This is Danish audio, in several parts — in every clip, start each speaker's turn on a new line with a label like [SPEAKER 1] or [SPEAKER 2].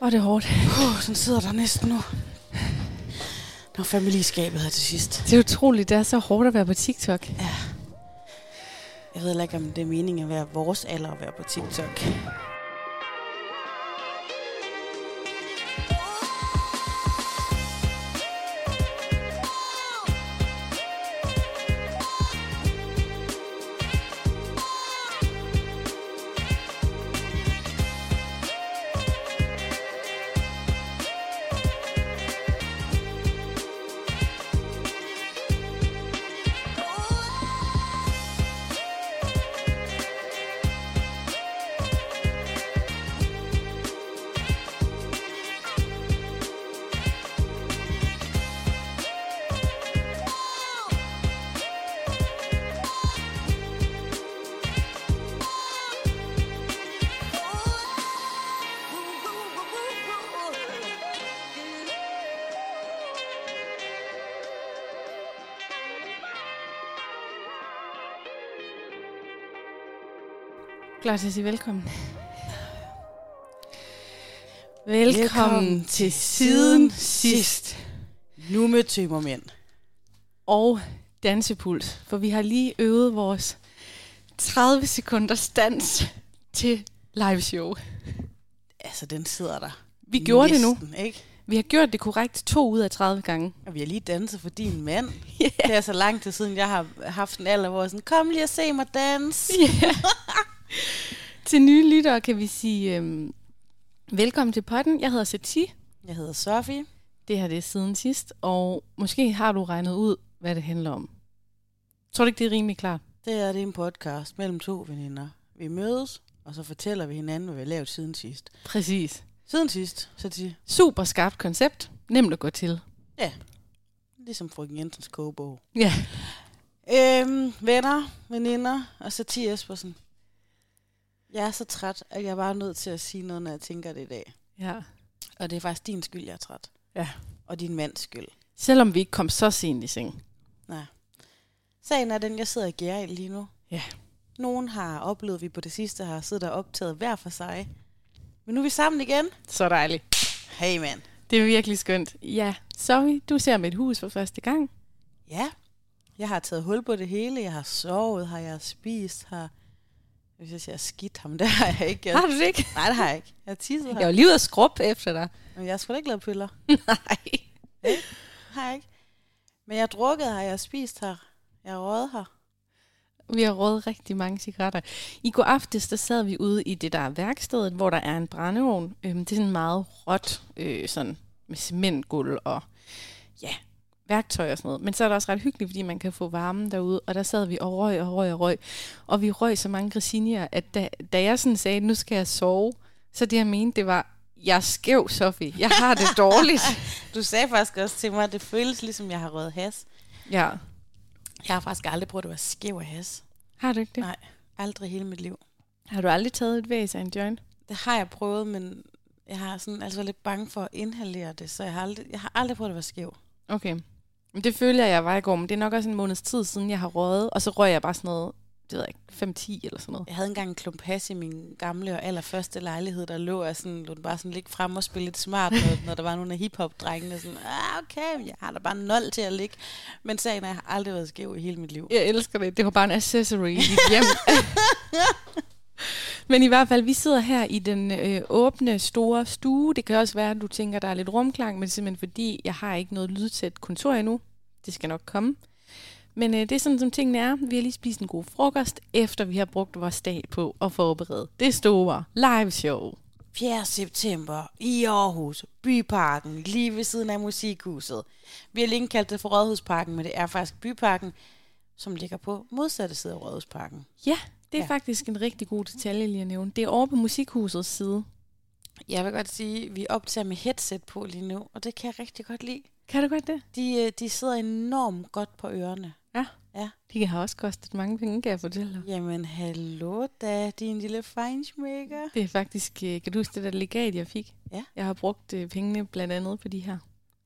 [SPEAKER 1] Og det er hårdt.
[SPEAKER 2] Uh, sådan sidder der næsten nu. Der var fandme lige i skabet her til sidst.
[SPEAKER 1] Det er utroligt, det er så hårdt at være på TikTok.
[SPEAKER 2] Ja. Jeg ved heller ikke, om det er meningen at være vores alder at være på TikTok.
[SPEAKER 1] Klar til at sige velkommen. Velkommen, velkommen til siden sidst.
[SPEAKER 2] Nu med tømmermænd.
[SPEAKER 1] Og dansepuls, for vi har lige øvet vores 30 sekunders dans til live show.
[SPEAKER 2] Altså, den sidder der.
[SPEAKER 1] Vi gjorde
[SPEAKER 2] Næsten,
[SPEAKER 1] det nu.
[SPEAKER 2] Ikke?
[SPEAKER 1] Vi har gjort det korrekt to ud af 30 gange.
[SPEAKER 2] Og vi har lige danset for din mand.
[SPEAKER 1] Yeah.
[SPEAKER 2] Det er så lang tid siden, jeg har haft en alder, hvor jeg sådan, kom lige og se mig danse.
[SPEAKER 1] Yeah. til nye lyttere kan vi sige øhm, velkommen til podden. Jeg hedder Sati.
[SPEAKER 2] Jeg hedder Sofie.
[SPEAKER 1] Det her det er siden sidst, og måske har du regnet ud, hvad det handler om. Tror du ikke, det er rimelig klart?
[SPEAKER 2] Det er, det er en podcast mellem to veninder. Vi mødes, og så fortæller vi hinanden, hvad vi har lavet siden sidst.
[SPEAKER 1] Præcis.
[SPEAKER 2] Siden sidst, så de,
[SPEAKER 1] Super skarpt koncept. Nemt at gå til.
[SPEAKER 2] ligesom frøken Jensens kogebog.
[SPEAKER 1] Ja.
[SPEAKER 2] Øhm, venner, veninder og Satie Espersen. Jeg er så træt, at jeg er bare nødt til at sige noget, når jeg tænker det i dag.
[SPEAKER 1] ja.
[SPEAKER 2] Og det er faktisk din skyld, jeg er træt.
[SPEAKER 1] Ja.
[SPEAKER 2] Og din mands skyld.
[SPEAKER 1] Selvom vi ikke kom så sent i seng.
[SPEAKER 2] Sagen er den, jeg sidder i gære lige nu.
[SPEAKER 1] Ja.
[SPEAKER 2] Nogen har oplevet, vi på det sidste har siddet og optaget hver for sig. Men nu er vi sammen igen.
[SPEAKER 1] Så dejligt.
[SPEAKER 2] Hey man.
[SPEAKER 1] Det er virkelig skønt. Ja, sorry, du ser mit hus for første gang.
[SPEAKER 2] Ja, jeg har taget hul på det hele. Jeg har sovet, har jeg spist, har... Hvis jeg siger skidt ham, det har jeg ikke. Jeg...
[SPEAKER 1] Har du det ikke?
[SPEAKER 2] Nej, det har jeg ikke. Jeg har tisset
[SPEAKER 1] Jeg var lige ude at skrubbe efter dig.
[SPEAKER 2] Men jeg har sgu da ikke lavet piller.
[SPEAKER 1] Nej.
[SPEAKER 2] Har jeg ikke. Men jeg har drukket her, jeg har spist her. Jeg har røget her.
[SPEAKER 1] Vi har rådet rigtig mange cigaretter. I går aftes, der sad vi ude i det der værkstedet, hvor der er en brændeovn. Øhm, det er sådan meget råt, øh, sådan med cementgulv og ja, værktøj og sådan noget. Men så er det også ret hyggeligt, fordi man kan få varmen derude. Og der sad vi og røg og røg og røg. Og vi røg så mange grisinier, at da, da jeg sådan sagde, nu skal jeg sove, så det jeg mente, det var, jeg er skæv, Sofie. Jeg har det dårligt.
[SPEAKER 2] Du sagde faktisk også til mig, at det føles ligesom, jeg har røget has.
[SPEAKER 1] ja.
[SPEAKER 2] Jeg har faktisk aldrig prøvet at være skæv af has.
[SPEAKER 1] Har du ikke det?
[SPEAKER 2] Nej, aldrig hele mit liv.
[SPEAKER 1] Har du aldrig taget et væs af en joint?
[SPEAKER 2] Det har jeg prøvet, men jeg har sådan altså lidt bange for at inhalere det, så jeg har aldrig, jeg har aldrig prøvet at være skæv.
[SPEAKER 1] Okay. Det føler jeg, jeg var i går, men det er nok også en måneds tid siden, jeg har røget, og så røg jeg bare sådan noget, det ved jeg ikke, 5-10 eller sådan noget.
[SPEAKER 2] Jeg havde engang en klump has i min gamle og allerførste lejlighed, der lå jeg sådan, lå den bare sådan ligge frem og spille lidt smart, når, når der var nogle af hiphop-drengene. Sådan, ah, okay, jeg har da bare nul til at ligge. Men sagen er, jeg har aldrig været skæv i hele mit liv.
[SPEAKER 1] Jeg elsker det. Det var bare en accessory i hjem. Men i hvert fald, vi sidder her i den øh, åbne, store stue. Det kan også være, at du tænker, der er lidt rumklang, men det er simpelthen fordi, jeg har ikke noget lydtæt kontor endnu. Det skal nok komme. Men øh, det er sådan, som tingene er. Vi har lige spist en god frokost, efter vi har brugt vores dag på at forberede det store live show.
[SPEAKER 2] 4. september i Aarhus, Byparken, lige ved siden af Musikhuset. Vi har lige kaldt det for Rådhusparken, men det er faktisk Byparken, som ligger på modsatte side af Rådhusparken.
[SPEAKER 1] Ja, det er
[SPEAKER 2] Ja.
[SPEAKER 1] ja. faktisk en rigtig god detalje lige at nævne. Det er over på Musikhusets side.
[SPEAKER 2] Jeg vil godt sige, at vi optager med headset på lige nu, og det kan jeg rigtig godt lide.
[SPEAKER 1] Kan du godt det?
[SPEAKER 2] De, øh, de sidder enormt godt på ørerne.
[SPEAKER 1] De har også kostet mange penge, kan jeg fortælle dig.
[SPEAKER 2] Jamen, hallo da, din lille feinschmecker.
[SPEAKER 1] Det er faktisk, øh, kan du huske det der legat, jeg fik?
[SPEAKER 2] Ja.
[SPEAKER 1] Jeg har brugt øh, pengene blandt andet på de her.
[SPEAKER 2] Jeg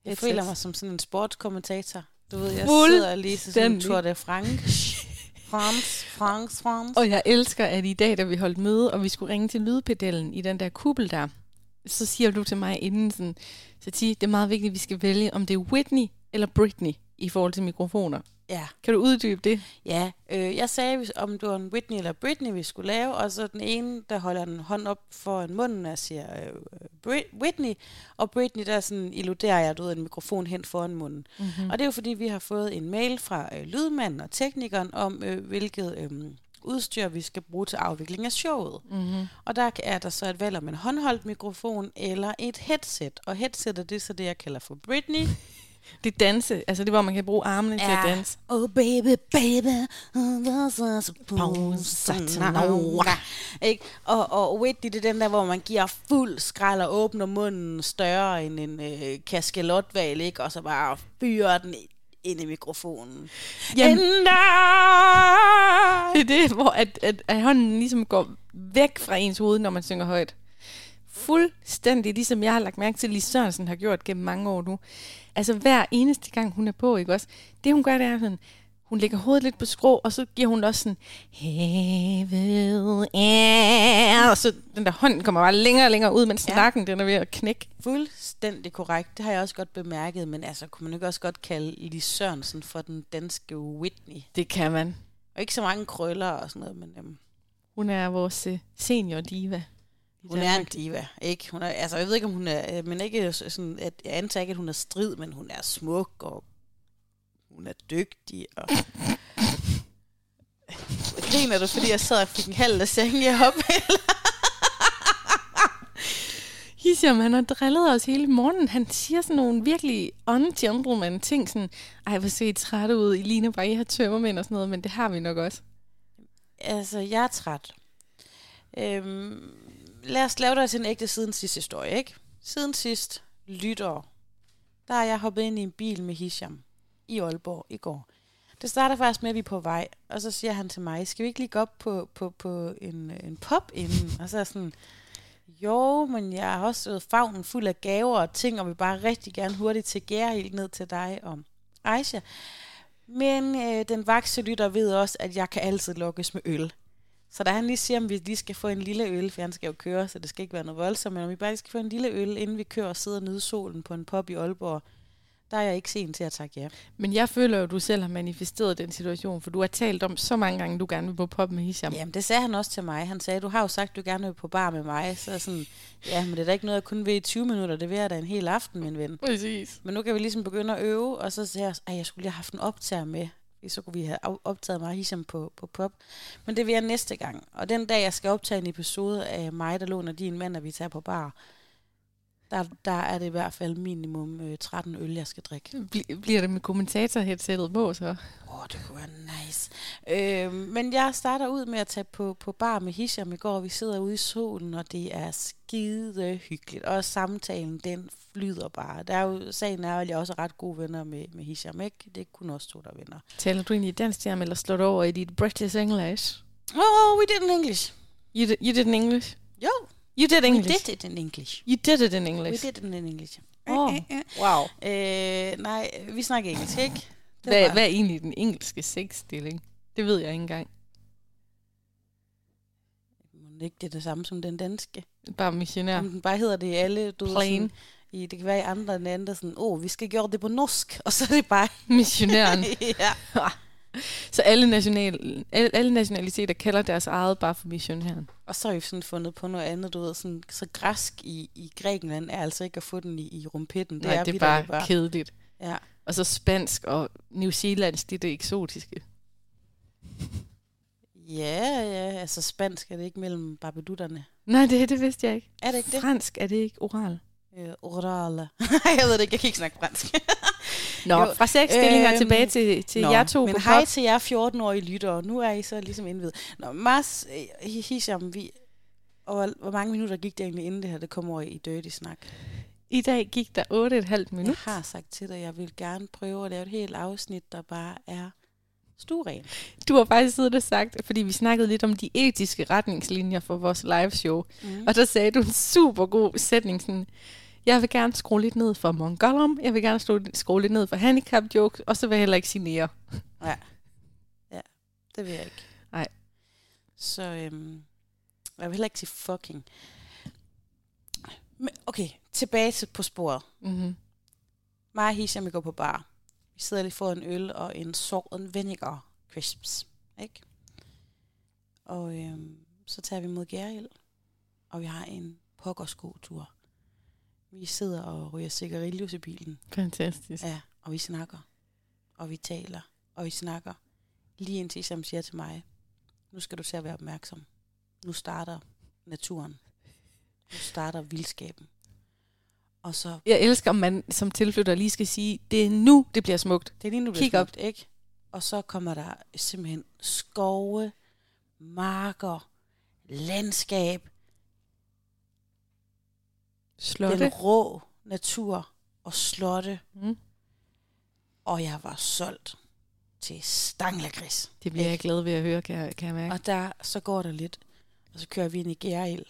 [SPEAKER 1] headsets.
[SPEAKER 2] føler mig som sådan en sportskommentator. Du ved, jeg sidder lige til sådan en Tour de France. France, France, France.
[SPEAKER 1] Og jeg elsker, at i dag, da vi holdt møde, og vi skulle ringe til lydpedellen i den der kuppel der, så siger du til mig inden sådan, så det er meget vigtigt, at vi skal vælge, om det er Whitney eller Britney i forhold til mikrofoner.
[SPEAKER 2] Ja,
[SPEAKER 1] Kan du uddybe det?
[SPEAKER 2] ja. Øh, jeg sagde, om det var en Whitney eller Britney, vi skulle lave, og så den ene, der holder en hånd op foran munden og siger øh, Brit- Whitney, og Britney, der sådan illuderer jeg, du ved, en mikrofon hen foran munden.
[SPEAKER 1] Mm-hmm.
[SPEAKER 2] Og det er jo fordi, vi har fået en mail fra øh, lydmanden og teknikeren om, øh, hvilket øh, udstyr vi skal bruge til afvikling af showet.
[SPEAKER 1] Mm-hmm.
[SPEAKER 2] Og der er der så et valg om en håndholdt mikrofon eller et headset. Og headsetet, det er så det, jeg kalder for Britney.
[SPEAKER 1] Det er danse, altså det hvor man kan bruge armene ja. til at danse.
[SPEAKER 2] Oh baby, baby, ikke? Og, og Whitney, det er den der, hvor man giver fuld skrald og åbner munden større end en øh, kaskelotval, ikke? Og så bare fyrer den ind i mikrofonen.
[SPEAKER 1] Jamen, det er det, hvor at, at, at hånden ligesom går væk fra ens hoved, når man synger højt. Fuldstændig, ligesom jeg har lagt mærke til, at Lise Sørensen har gjort gennem mange år nu. Altså hver eneste gang, hun er på, ikke også? Det hun gør, det er sådan, hun lægger hovedet lidt på skrå, og så giver hun også sådan, havet er, og så den der hånd kommer bare længere og længere ud, mens
[SPEAKER 2] Ja.
[SPEAKER 1] nakken den er ved at knække.
[SPEAKER 2] Fuldstændig korrekt. Det har jeg også godt bemærket, men altså, kunne man ikke også godt kalde Lise Sørensen for den danske Whitney?
[SPEAKER 1] Det kan man.
[SPEAKER 2] Og ikke så mange krøller og sådan noget, men øhm,
[SPEAKER 1] Hun er vores øh, senior diva.
[SPEAKER 2] Hun er en diva, ikke? Hun er, altså, jeg ved ikke, om hun er, øh, men ikke sådan, at jeg antager ikke, at hun er strid, men hun er smuk, og hun er dygtig, og... Griner du, fordi jeg sad og fik en halv lasagne op?
[SPEAKER 1] Hisham, han har drillet os hele morgenen. Han siger sådan nogle virkelig on-gentleman ting, sådan, ej, hvor ser I trætte ud, I ligner bare, I har tømmermænd og sådan noget, men det har vi nok også.
[SPEAKER 2] altså, jeg er træt. Øhm, lad os lave dig til en ægte siden sidst historie, ikke? Siden sidst, lytår, der er jeg hoppet ind i en bil med Hisham i Aalborg i går. Det starter faktisk med, at vi er på vej, og så siger han til mig, skal vi ikke lige gå op på, på, på en, en pop inden? Og så er jeg sådan, jo, men jeg har også været favnen fuld af gaver og ting, og vil bare rigtig gerne hurtigt til gære helt ned til dig og Aisha. Men øh, den vakse lytter ved også, at jeg kan altid lukkes med øl. Så da han lige siger, om vi lige skal få en lille øl, for han skal jo køre, så det skal ikke være noget voldsomt, men om vi bare skal få en lille øl, inden vi kører og sidder og nyder solen på en pop i Aalborg, der er jeg ikke sen til at takke ja.
[SPEAKER 1] Men jeg føler jo, at du selv har manifesteret den situation, for du har talt om så mange gange, du gerne vil på pop med Hisham.
[SPEAKER 2] Jamen, det sagde han også til mig. Han sagde, du har jo sagt, du gerne vil på bar med mig. Så sådan, ja, men det er da ikke noget, jeg kun vil i 20 minutter. Det vil jeg da en hel aften, min ven.
[SPEAKER 1] Præcis.
[SPEAKER 2] Men nu kan vi ligesom begynde at øve, og så siger jeg, at jeg skulle lige have haft en optager med. Så kunne vi have optaget mig ligesom på, på pop. Men det vil jeg næste gang. Og den dag, jeg skal optage en episode af mig, der låner din mand, og vi tager på bar, der, der er det i hvert fald minimum øh, 13 øl, jeg skal drikke.
[SPEAKER 1] Bli- bliver det med kommentatorheadsettet på, så?
[SPEAKER 2] Åh, oh, det kunne være nice. Øh, men jeg starter ud med at tage på, på bar med Hisham i går. Vi sidder ude i solen, og det er skide hyggeligt. Og samtalen, den flyder bare. Der er jo, sagen er, at jeg også er ret gode venner med, med Hisham, ikke? Det er kun os to, der er venner.
[SPEAKER 1] Taler du egentlig dansk til ham, eller slår du over i dit British English?
[SPEAKER 2] Oh, we did in English.
[SPEAKER 1] You did, you did in English?
[SPEAKER 2] Jo,
[SPEAKER 1] You did English?
[SPEAKER 2] we did it in English.
[SPEAKER 1] You did it in
[SPEAKER 2] We
[SPEAKER 1] English?
[SPEAKER 2] did it in English.
[SPEAKER 1] Oh, wow.
[SPEAKER 2] Øh, nej, vi snakker engelsk, ikke? Det
[SPEAKER 1] Hvad, hvad er egentlig den engelske sexstilling? Det ved jeg ikke engang.
[SPEAKER 2] Mon ikke det er det samme som den danske.
[SPEAKER 1] Bare missionær.
[SPEAKER 2] Om den bare hedder det alle, du
[SPEAKER 1] Plain.
[SPEAKER 2] sådan, i, det kan være i andre lande, sådan, åh, oh, vi skal gøre det på norsk, og så er det bare...
[SPEAKER 1] Missionæren.
[SPEAKER 2] ja.
[SPEAKER 1] Så alle, national, alle, alle nationaliteter kalder deres eget bare for missionæren.
[SPEAKER 2] Og så har vi sådan fundet på noget andet, du ved, sådan, så græsk i, i Grækenland er altså ikke at få den i, i rumpetten.
[SPEAKER 1] Det Nej, det er bare, bare kedeligt.
[SPEAKER 2] Ja.
[SPEAKER 1] Og så spansk og New Zealands, det er det eksotiske.
[SPEAKER 2] ja, ja, altså spansk er det ikke mellem barbedutterne.
[SPEAKER 1] Nej, det, det vidste jeg ikke.
[SPEAKER 2] Er det ikke det?
[SPEAKER 1] Fransk er det ikke oral.
[SPEAKER 2] Øh, orale. jeg ved det ikke, jeg kan ikke snakke fransk.
[SPEAKER 1] Nå,
[SPEAKER 2] Jo,
[SPEAKER 1] fra sexstillinger
[SPEAKER 2] øhm,
[SPEAKER 1] tilbage til, til
[SPEAKER 2] Nå,
[SPEAKER 1] jer to
[SPEAKER 2] men
[SPEAKER 1] på
[SPEAKER 2] hej
[SPEAKER 1] pop.
[SPEAKER 2] til jer 14-årige lyttere. Nu er I så ligesom indvidet. Nå, Mars, øh, Hisham, vi, og hvor, mange minutter gik det egentlig, inden det her det kom over i dirty snak?
[SPEAKER 1] I dag gik der 8,5 minut.
[SPEAKER 2] Jeg har sagt til dig, at jeg vil gerne prøve at lave et helt afsnit, der bare er stueren.
[SPEAKER 1] Du har faktisk siddet og sagt, fordi vi snakkede lidt om de etiske retningslinjer for vores live show.
[SPEAKER 2] Mm.
[SPEAKER 1] Og der sagde du en super god sætning, sådan, jeg vil gerne skrue lidt ned for Mongolum, jeg vil gerne skrue, lidt ned for handicap jokes, og så vil jeg heller ikke sige nære.
[SPEAKER 2] Det vil jeg ikke.
[SPEAKER 1] Nej.
[SPEAKER 2] Så øhm, jeg vil heller ikke sige fucking. Men, okay, tilbage til på sporet.
[SPEAKER 1] Mm-hmm.
[SPEAKER 2] Mig og Hisham, vi går på bar. Vi sidder lige for en øl og en salt and vinegar crisps. Ikke? Og øhm, så tager vi mod Gerild, og vi har en pokkersko-tur. Vi sidder og ryger cigarillos i bilen.
[SPEAKER 1] Fantastisk.
[SPEAKER 2] Ja, og vi snakker. Og vi taler. Og vi snakker. Lige indtil Hisham siger til mig, nu skal du til at være opmærksom. Nu starter naturen. Nu starter vildskaben. Og så
[SPEAKER 1] Jeg elsker, om man som tilflytter lige skal sige, det er nu, det bliver smukt.
[SPEAKER 2] Det er lige nu, det
[SPEAKER 1] Kig
[SPEAKER 2] er
[SPEAKER 1] op.
[SPEAKER 2] smukt, ikke? Og så kommer der simpelthen skove, marker, landskab,
[SPEAKER 1] Slotte.
[SPEAKER 2] den rå natur og slotte.
[SPEAKER 1] Mm.
[SPEAKER 2] Og jeg var solgt til stanglagris.
[SPEAKER 1] Det bliver jeg glad ved at høre, kan jeg, kan jeg mærke.
[SPEAKER 2] Og der, så går der lidt, og så kører vi ind i Gerild.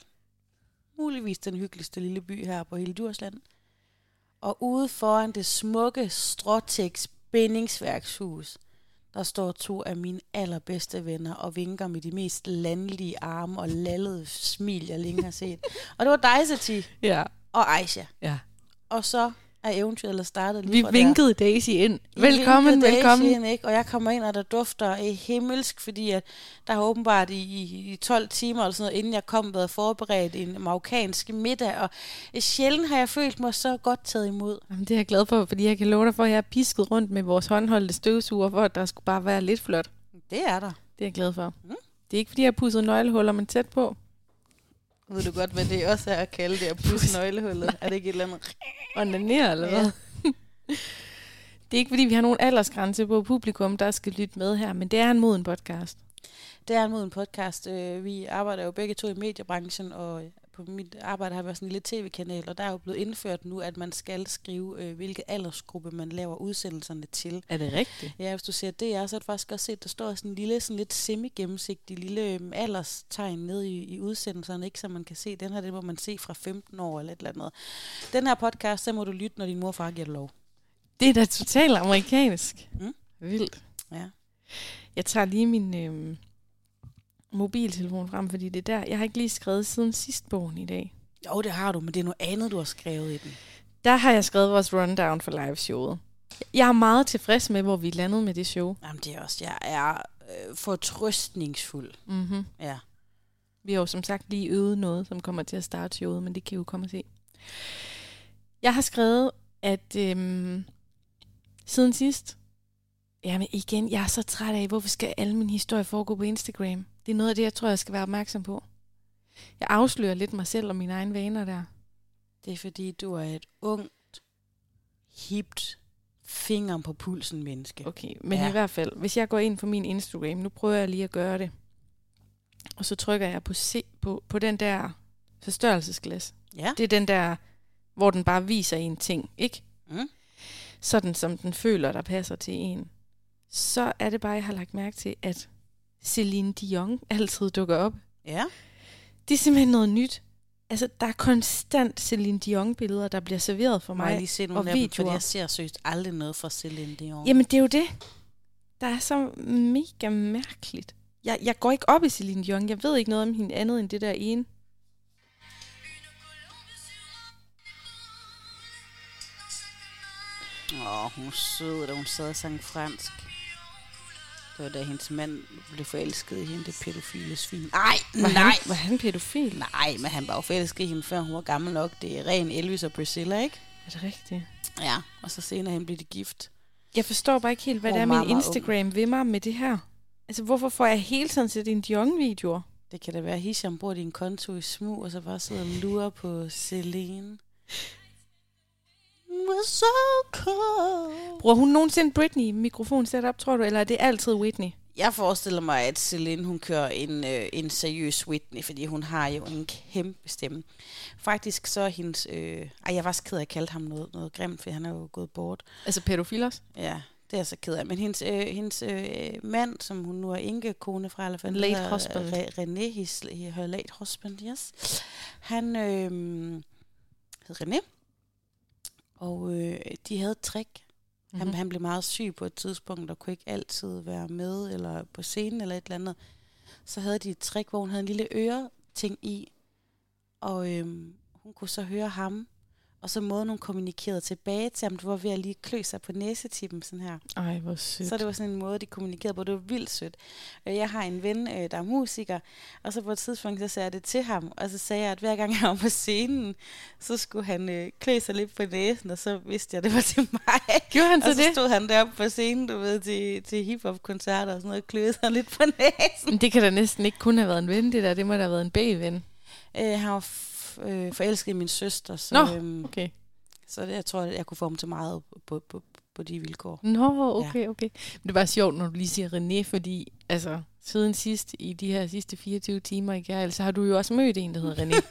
[SPEAKER 2] Muligvis den hyggeligste lille by her på hele Djursland. Og ude foran det smukke Stråteks bindingsværkshus, der står to af mine allerbedste venner og vinker med de mest landlige arme og lallede smil, jeg længe har set. og det var dig, Sati,
[SPEAKER 1] Ja.
[SPEAKER 2] og Aisha.
[SPEAKER 1] ja.
[SPEAKER 2] Og så er eventyret ellers startet lige
[SPEAKER 1] Vi
[SPEAKER 2] fra der.
[SPEAKER 1] vinkede Daisy ind.
[SPEAKER 2] I
[SPEAKER 1] Velkommen,
[SPEAKER 2] vinkede Daisy
[SPEAKER 1] velkommen.
[SPEAKER 2] Ind, ikke? Og jeg kommer ind, og der dufter af himmelsk, fordi at der har åbenbart i, i, i 12 timer, eller sådan noget, inden jeg kom, været forberedt en marokkansk middag, og sjældent har jeg følt mig så godt taget imod.
[SPEAKER 1] Jamen, det er jeg glad for, fordi jeg kan love dig for, at jeg har pisket rundt med vores håndholdte støvsuger, for at der skulle bare være lidt flot.
[SPEAKER 2] Det er der.
[SPEAKER 1] Det er jeg glad for.
[SPEAKER 2] Mm.
[SPEAKER 1] Det er ikke, fordi jeg har pudset nøglehuller, men tæt på.
[SPEAKER 2] Ved du godt, hvad det også er at kalde det at pusse nøglehullet? Er det ikke et eller andet?
[SPEAKER 1] Og naner, eller
[SPEAKER 2] Ja.
[SPEAKER 1] hvad? det er ikke, fordi vi har nogen aldersgrænse på publikum, der skal lytte med her, men det er en moden podcast.
[SPEAKER 2] Det er en moden podcast. Øh, Vi arbejder jo begge to i mediebranchen, og på mit arbejde har vi også en lille tv-kanal, og der er jo blevet indført nu, at man skal skrive, øh, hvilke aldersgruppe man laver udsendelserne til.
[SPEAKER 1] Er det rigtigt?
[SPEAKER 2] Ja, hvis du ser det, så har du faktisk også set, der står sådan en lille, sådan lidt semi-gennemsigtig lille øhm, alderstegn nede i, i udsendelserne, ikke, så man kan se, den her, det må man se fra 15 år eller et eller andet. Den her podcast, så må du lytte, når din mor og far giver dig lov.
[SPEAKER 1] Det er da totalt amerikansk.
[SPEAKER 2] Mm.
[SPEAKER 1] Vildt.
[SPEAKER 2] Ja.
[SPEAKER 1] Jeg tager lige min øhm, mobiltelefon frem, fordi det er der. Jeg har ikke lige skrevet siden sidst bogen i dag.
[SPEAKER 2] Jo, det har du, men det er noget andet, du har skrevet i den.
[SPEAKER 1] Der har jeg skrevet vores rundown for liveshowet. Jeg er meget tilfreds med, hvor vi landede med det show.
[SPEAKER 2] Jamen, det er også, jeg er øh, fortrøstningsfuld.
[SPEAKER 1] Mm-hmm.
[SPEAKER 2] Ja.
[SPEAKER 1] Vi har jo som sagt lige øvet noget, som kommer til at starte showet, men det kan I jo komme og se. Jeg har skrevet, at øhm, siden sidst, jamen igen, jeg er så træt af, hvorfor skal alle mine historier foregå på Instagram? Det er noget af det, jeg tror, jeg skal være opmærksom på. Jeg afslører lidt mig selv og mine egne vaner der.
[SPEAKER 2] Det er fordi, du er et ungt, hipt, fingeren på pulsen menneske.
[SPEAKER 1] Okay, men
[SPEAKER 2] Ja.
[SPEAKER 1] i hvert fald, hvis jeg går ind på min Instagram, nu prøver jeg lige at gøre det, og så trykker jeg på, se, på, på den der forstørrelsesglas.
[SPEAKER 2] Ja.
[SPEAKER 1] Det er den der, hvor den bare viser en ting, ikke?
[SPEAKER 2] Mm.
[SPEAKER 1] Sådan som den føler, der passer til en. Så er det bare, jeg har lagt mærke til, at Celine Dion altid dukker op.
[SPEAKER 2] Ja.
[SPEAKER 1] Det er simpelthen noget nyt. Altså, der er konstant Celine Dion-billeder, der bliver serveret for
[SPEAKER 2] Må jeg
[SPEAKER 1] mig.
[SPEAKER 2] lige se nogle
[SPEAKER 1] og
[SPEAKER 2] af dem, fordi
[SPEAKER 1] videoer.
[SPEAKER 2] jeg ser seriøst aldrig noget fra Celine Dion.
[SPEAKER 1] Jamen, det er jo det. Der er så mega mærkeligt. Jeg, jeg går ikke op i Celine Dion. Jeg ved ikke noget om hende andet end det der ene.
[SPEAKER 2] Åh, hun er sød, da hun sad og sang fransk. Det var da hendes mand blev forelsket i hende, det pædofile svin. Ej,
[SPEAKER 1] Var
[SPEAKER 2] nej.
[SPEAKER 1] Han, var han pædofil?
[SPEAKER 2] Nej, men han var jo forelsket i hende, før hun var gammel nok. Det er ren Elvis og Priscilla, ikke?
[SPEAKER 1] Er det rigtigt?
[SPEAKER 2] Ja, og så senere hen blev de gift.
[SPEAKER 1] Jeg forstår bare ikke helt, hvad
[SPEAKER 2] Hvor
[SPEAKER 1] det er, min
[SPEAKER 2] meget ung.
[SPEAKER 1] Instagram vil mig med det her. Altså, hvorfor får jeg hele tiden set en Dion-videoer?
[SPEAKER 2] Det kan da være, at Hisham bruger din konto i smug, og så bare sidder og lurer på Celine. So cold.
[SPEAKER 1] Bruger hun nogensinde Britney mikrofon setup, tror du? Eller er det altid Whitney?
[SPEAKER 2] Jeg forestiller mig, at Celine hun kører en, øh, en seriøs Whitney, fordi hun har jo en kæmpe stemme. Faktisk så er hendes... Øh, ej, jeg var så ked af at kalde ham noget, noget grimt, for han er jo gået bort.
[SPEAKER 1] Altså pædofil også?
[SPEAKER 2] Ja, det er jeg så ked af. Men hendes, øh, hendes øh, mand, som hun nu er enkekone fra, eller hvad
[SPEAKER 1] Late
[SPEAKER 2] hedder,
[SPEAKER 1] husband.
[SPEAKER 2] Re- René, his, her late husband, yes. Han øh, hed René, og øh, de havde et trick. Mm-hmm. Han,
[SPEAKER 1] Mhm.
[SPEAKER 2] han blev meget syg på et tidspunkt, og kunne ikke altid være med, eller på scenen, eller et eller andet. Så havde de et trick, hvor hun havde en lille øreting i, og øh, hun kunne så høre ham, og så måden hun kommunikerede tilbage til ham, det var ved at lige klø sig på næsetippen sådan her.
[SPEAKER 1] Ej, hvor sødt.
[SPEAKER 2] Så det var sådan en måde, de kommunikerede på. Det var vildt sødt. Øh, Jeg har en ven, øh, der er musiker, og så på et tidspunkt, så sagde jeg det til ham, og så sagde jeg, at hver gang jeg var på scenen, så skulle han øh, klø sig lidt på næsen, og så vidste jeg, at det var til mig.
[SPEAKER 1] Gjorde han så
[SPEAKER 2] og så
[SPEAKER 1] det?
[SPEAKER 2] stod han deroppe på scenen, du ved, til, til hiphop-koncerter og sådan noget, og kløede sig lidt på næsen.
[SPEAKER 1] Men det kan da næsten ikke kun have været en ven, det der. Det må da have været en B-ven.
[SPEAKER 2] Øh, han var øh, forelsket i min søster, så,
[SPEAKER 1] Nå.
[SPEAKER 2] øhm,
[SPEAKER 1] Okay.
[SPEAKER 2] så det, jeg tror, at jeg kunne få ham til meget på, på, på de vilkår.
[SPEAKER 1] Nå, okay, okay. Men det bare sjovt, når du lige siger René, fordi altså, siden sidst i de her sidste 24 timer i Gærl, så har du jo også mødt en, der hedder René.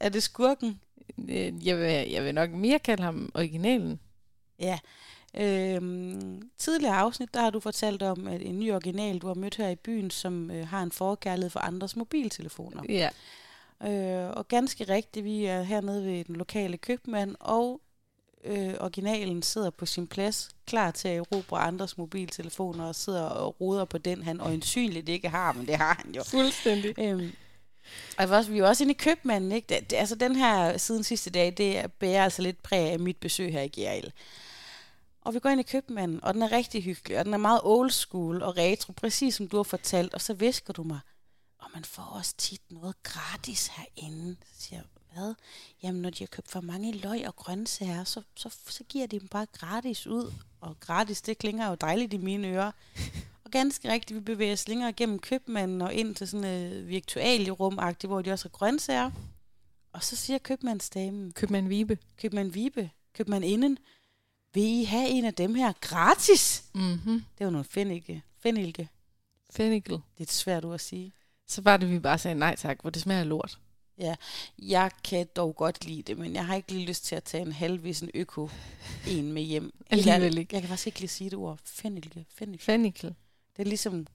[SPEAKER 2] Er det skurken?
[SPEAKER 1] Øh, jeg, vil, jeg vil nok mere kalde ham originalen.
[SPEAKER 2] Ja. Øhm, tidligere afsnit, der har du fortalt om at en ny original, du har mødt her i byen, som øh, har en forkærlighed for andres mobiltelefoner.
[SPEAKER 1] Ja.
[SPEAKER 2] Øh, og ganske rigtigt, vi er hernede ved den lokale købmand, og øh, originalen sidder på sin plads, klar til at erobre andres mobiltelefoner, og sidder og roder på den, han øjensynligt ikke har, men det har han jo.
[SPEAKER 1] Fuldstændig.
[SPEAKER 2] Øhm, og vi er også, vi er også inde i købmanden, ikke? Det, det, altså den her siden sidste dag, det bærer altså lidt præg af mit besøg her i Gjerl. Og vi går ind i købmanden, og den er rigtig hyggelig, og den er meget old school og retro, præcis som du har fortalt. Og så visker du mig, og man får også tit noget gratis herinde. Så siger jeg, hvad? Jamen, når de har købt for mange løg og grøntsager, så, så, så giver de dem bare gratis ud. Og gratis, det klinger jo dejligt i mine ører. Og ganske rigtigt, vi bevæger os længere gennem købmanden og ind til sådan et virtualrum hvor de også har grøntsager. Og så siger købmandsdamen,
[SPEAKER 1] Købmand Vibe.
[SPEAKER 2] købmand Vibe, købmand inden, vil I have en af dem her gratis?
[SPEAKER 1] Mhm.
[SPEAKER 2] Det var noget fennike. Fennilke.
[SPEAKER 1] Fennikel.
[SPEAKER 2] Det er et svært ord at sige.
[SPEAKER 1] Så var det, vi bare sagde nej tak, hvor det smager lort.
[SPEAKER 2] Jeg kan dog godt lide det, men jeg har ikke lige lyst til at tage en halvvis en øko en med hjem.
[SPEAKER 1] Alligevel
[SPEAKER 2] jeg,
[SPEAKER 1] ikke.
[SPEAKER 2] Jeg kan faktisk ikke lige sige det ord. Fennilke. Fennilke.
[SPEAKER 1] Fennikel.
[SPEAKER 2] Det er ligesom,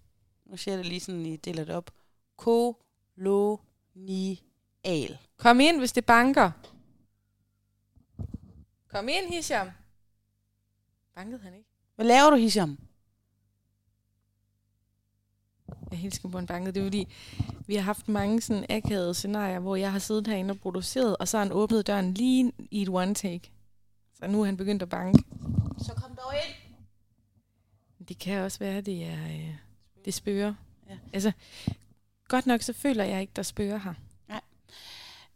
[SPEAKER 2] nu siger jeg det lige sådan, I deler det op. Kolonial.
[SPEAKER 1] Kom ind, hvis det banker. Kom ind, Hisham. Bankede han ikke?
[SPEAKER 2] Hvad laver du, Hisham?
[SPEAKER 1] Jeg hilser på en banket. Det er fordi, vi har haft mange sådan akavede scenarier, hvor jeg har siddet herinde og produceret, og så har han åbnet døren lige i et one take. Så nu er han begyndt at banke.
[SPEAKER 2] Så kom dog ind.
[SPEAKER 1] Det kan også være, det er øh, det spørger.
[SPEAKER 2] Ja.
[SPEAKER 1] Altså, godt nok så føler jeg ikke, der spørger her.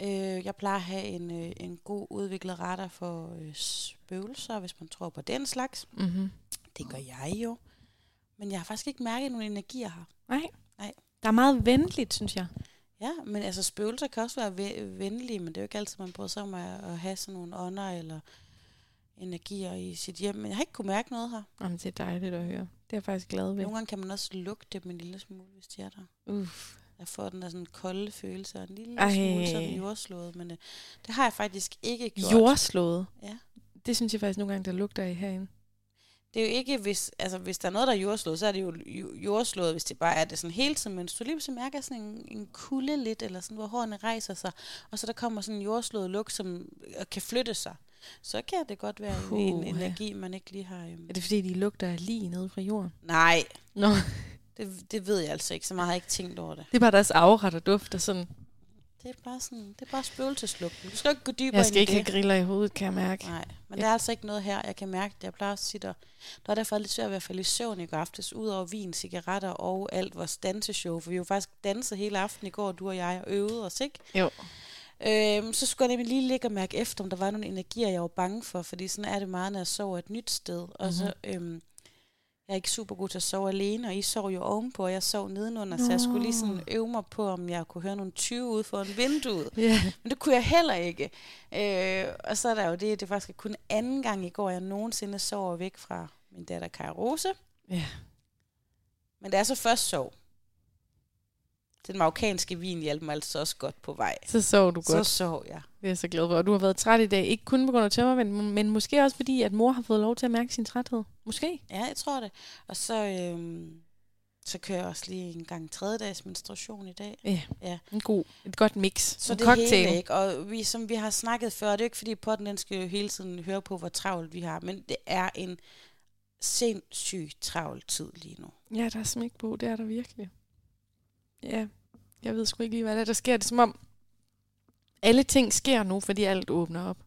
[SPEAKER 2] Øh, jeg plejer at have en, øh, en god udviklet radar for øh, spøgelser, hvis man tror på den slags.
[SPEAKER 1] Mm-hmm.
[SPEAKER 2] Det gør jeg jo. Men jeg har faktisk ikke mærket nogen energier her.
[SPEAKER 1] Nej.
[SPEAKER 2] Nej.
[SPEAKER 1] Der er meget venligt, synes jeg.
[SPEAKER 2] Ja, men altså spøgelser kan også være ve- venlige, men det er jo ikke altid, man bryder sig om at, at have sådan nogle ånder eller energier i sit hjem. Men jeg har ikke kunne mærke noget her.
[SPEAKER 1] Jamen, det er dejligt at høre. Det er jeg faktisk glad ved.
[SPEAKER 2] Nogle gange kan man også lugte dem en lille smule, hvis de er der.
[SPEAKER 1] Uff.
[SPEAKER 2] Jeg får den der sådan kolde følelse, og en lille
[SPEAKER 1] Ej.
[SPEAKER 2] smule sådan jordslået, men øh, det har jeg faktisk ikke gjort.
[SPEAKER 1] Jordslået.
[SPEAKER 2] Ja.
[SPEAKER 1] Det synes jeg faktisk nogle gange, der lugter i herinde.
[SPEAKER 2] Det er jo ikke, hvis, altså, hvis der er noget, der er jordslået, så er det jo jo- jordslået, hvis det bare er det sådan hele tiden. Men hvis du lige pludselig mærker sådan en, en kulde lidt, eller sådan, hvor hårene rejser sig, og så der kommer sådan en jordslået lugt, som øh, kan flytte sig, så kan det godt være en, en
[SPEAKER 1] Puha.
[SPEAKER 2] energi, man ikke lige har... Øhm.
[SPEAKER 1] Er det fordi, de lugter lige nede fra jorden?
[SPEAKER 2] Nej,
[SPEAKER 1] Nå,
[SPEAKER 2] det, det ved jeg altså ikke. Så meget har jeg ikke tænkt over det.
[SPEAKER 1] det er bare deres aura, der dufter sådan.
[SPEAKER 2] Det er bare sådan, det er bare spøgelseslugten. Du skal ikke gå dybere
[SPEAKER 1] Jeg skal ikke
[SPEAKER 2] i
[SPEAKER 1] have
[SPEAKER 2] det.
[SPEAKER 1] griller i hovedet, kan jeg mærke.
[SPEAKER 2] Nej, men der er altså ikke noget her, jeg kan mærke det. Jeg plejer også at sige, der, der er derfor lidt svært ved at falde i søvn i går aftes, ud over vin, cigaretter og alt vores danseshow, for vi jo faktisk danset hele aften i går, du og jeg, og øvede os, ikke?
[SPEAKER 1] Jo.
[SPEAKER 2] Øhm, så skulle jeg nemlig lige ligge og mærke efter, om der var nogle energier, jeg var bange for, fordi sådan er det meget, når jeg sover et nyt sted. Og
[SPEAKER 1] Mhm.
[SPEAKER 2] så, øhm, jeg er ikke super god til at sove alene, og I sov jo ovenpå, og jeg sov nedenunder, så jeg skulle lige sådan øve mig på, om jeg kunne høre nogle 20 ude foran vinduet.
[SPEAKER 1] Ja.
[SPEAKER 2] Men det kunne jeg heller ikke. Øh, og så er der jo det, det er faktisk kun anden gang i går, jeg nogensinde sover væk fra min datter Kaja Rose.
[SPEAKER 1] Ja.
[SPEAKER 2] Men det er så først sov. Den marokkanske vin hjalp mig altså også godt på vej.
[SPEAKER 1] Så sov du
[SPEAKER 2] Så
[SPEAKER 1] godt.
[SPEAKER 2] sov jeg.
[SPEAKER 1] Det er jeg så glad for. Og du har været træt i dag. Ikke kun på grund af tømmervind, men måske også fordi, at mor har fået lov til at mærke sin træthed. Måske.
[SPEAKER 2] Ja, jeg tror det. Og så, øhm, så kører jeg også lige en gang tredje dags menstruation i dag.
[SPEAKER 1] Ja.
[SPEAKER 2] Ja.
[SPEAKER 1] En god, et godt mix.
[SPEAKER 2] Så
[SPEAKER 1] en
[SPEAKER 2] det
[SPEAKER 1] cocktail.
[SPEAKER 2] hele, ikke? Og vi, som vi har snakket før, det er jo ikke fordi potten den skal jo hele tiden høre på, hvor travlt vi har, men det er en sindssygt travl tid lige nu.
[SPEAKER 1] Ja, der er smæk på. Det er der virkelig. Ja. Jeg ved sgu ikke lige, hvad der, er, der sker. Det er som om, alle ting sker nu, fordi alt åbner op.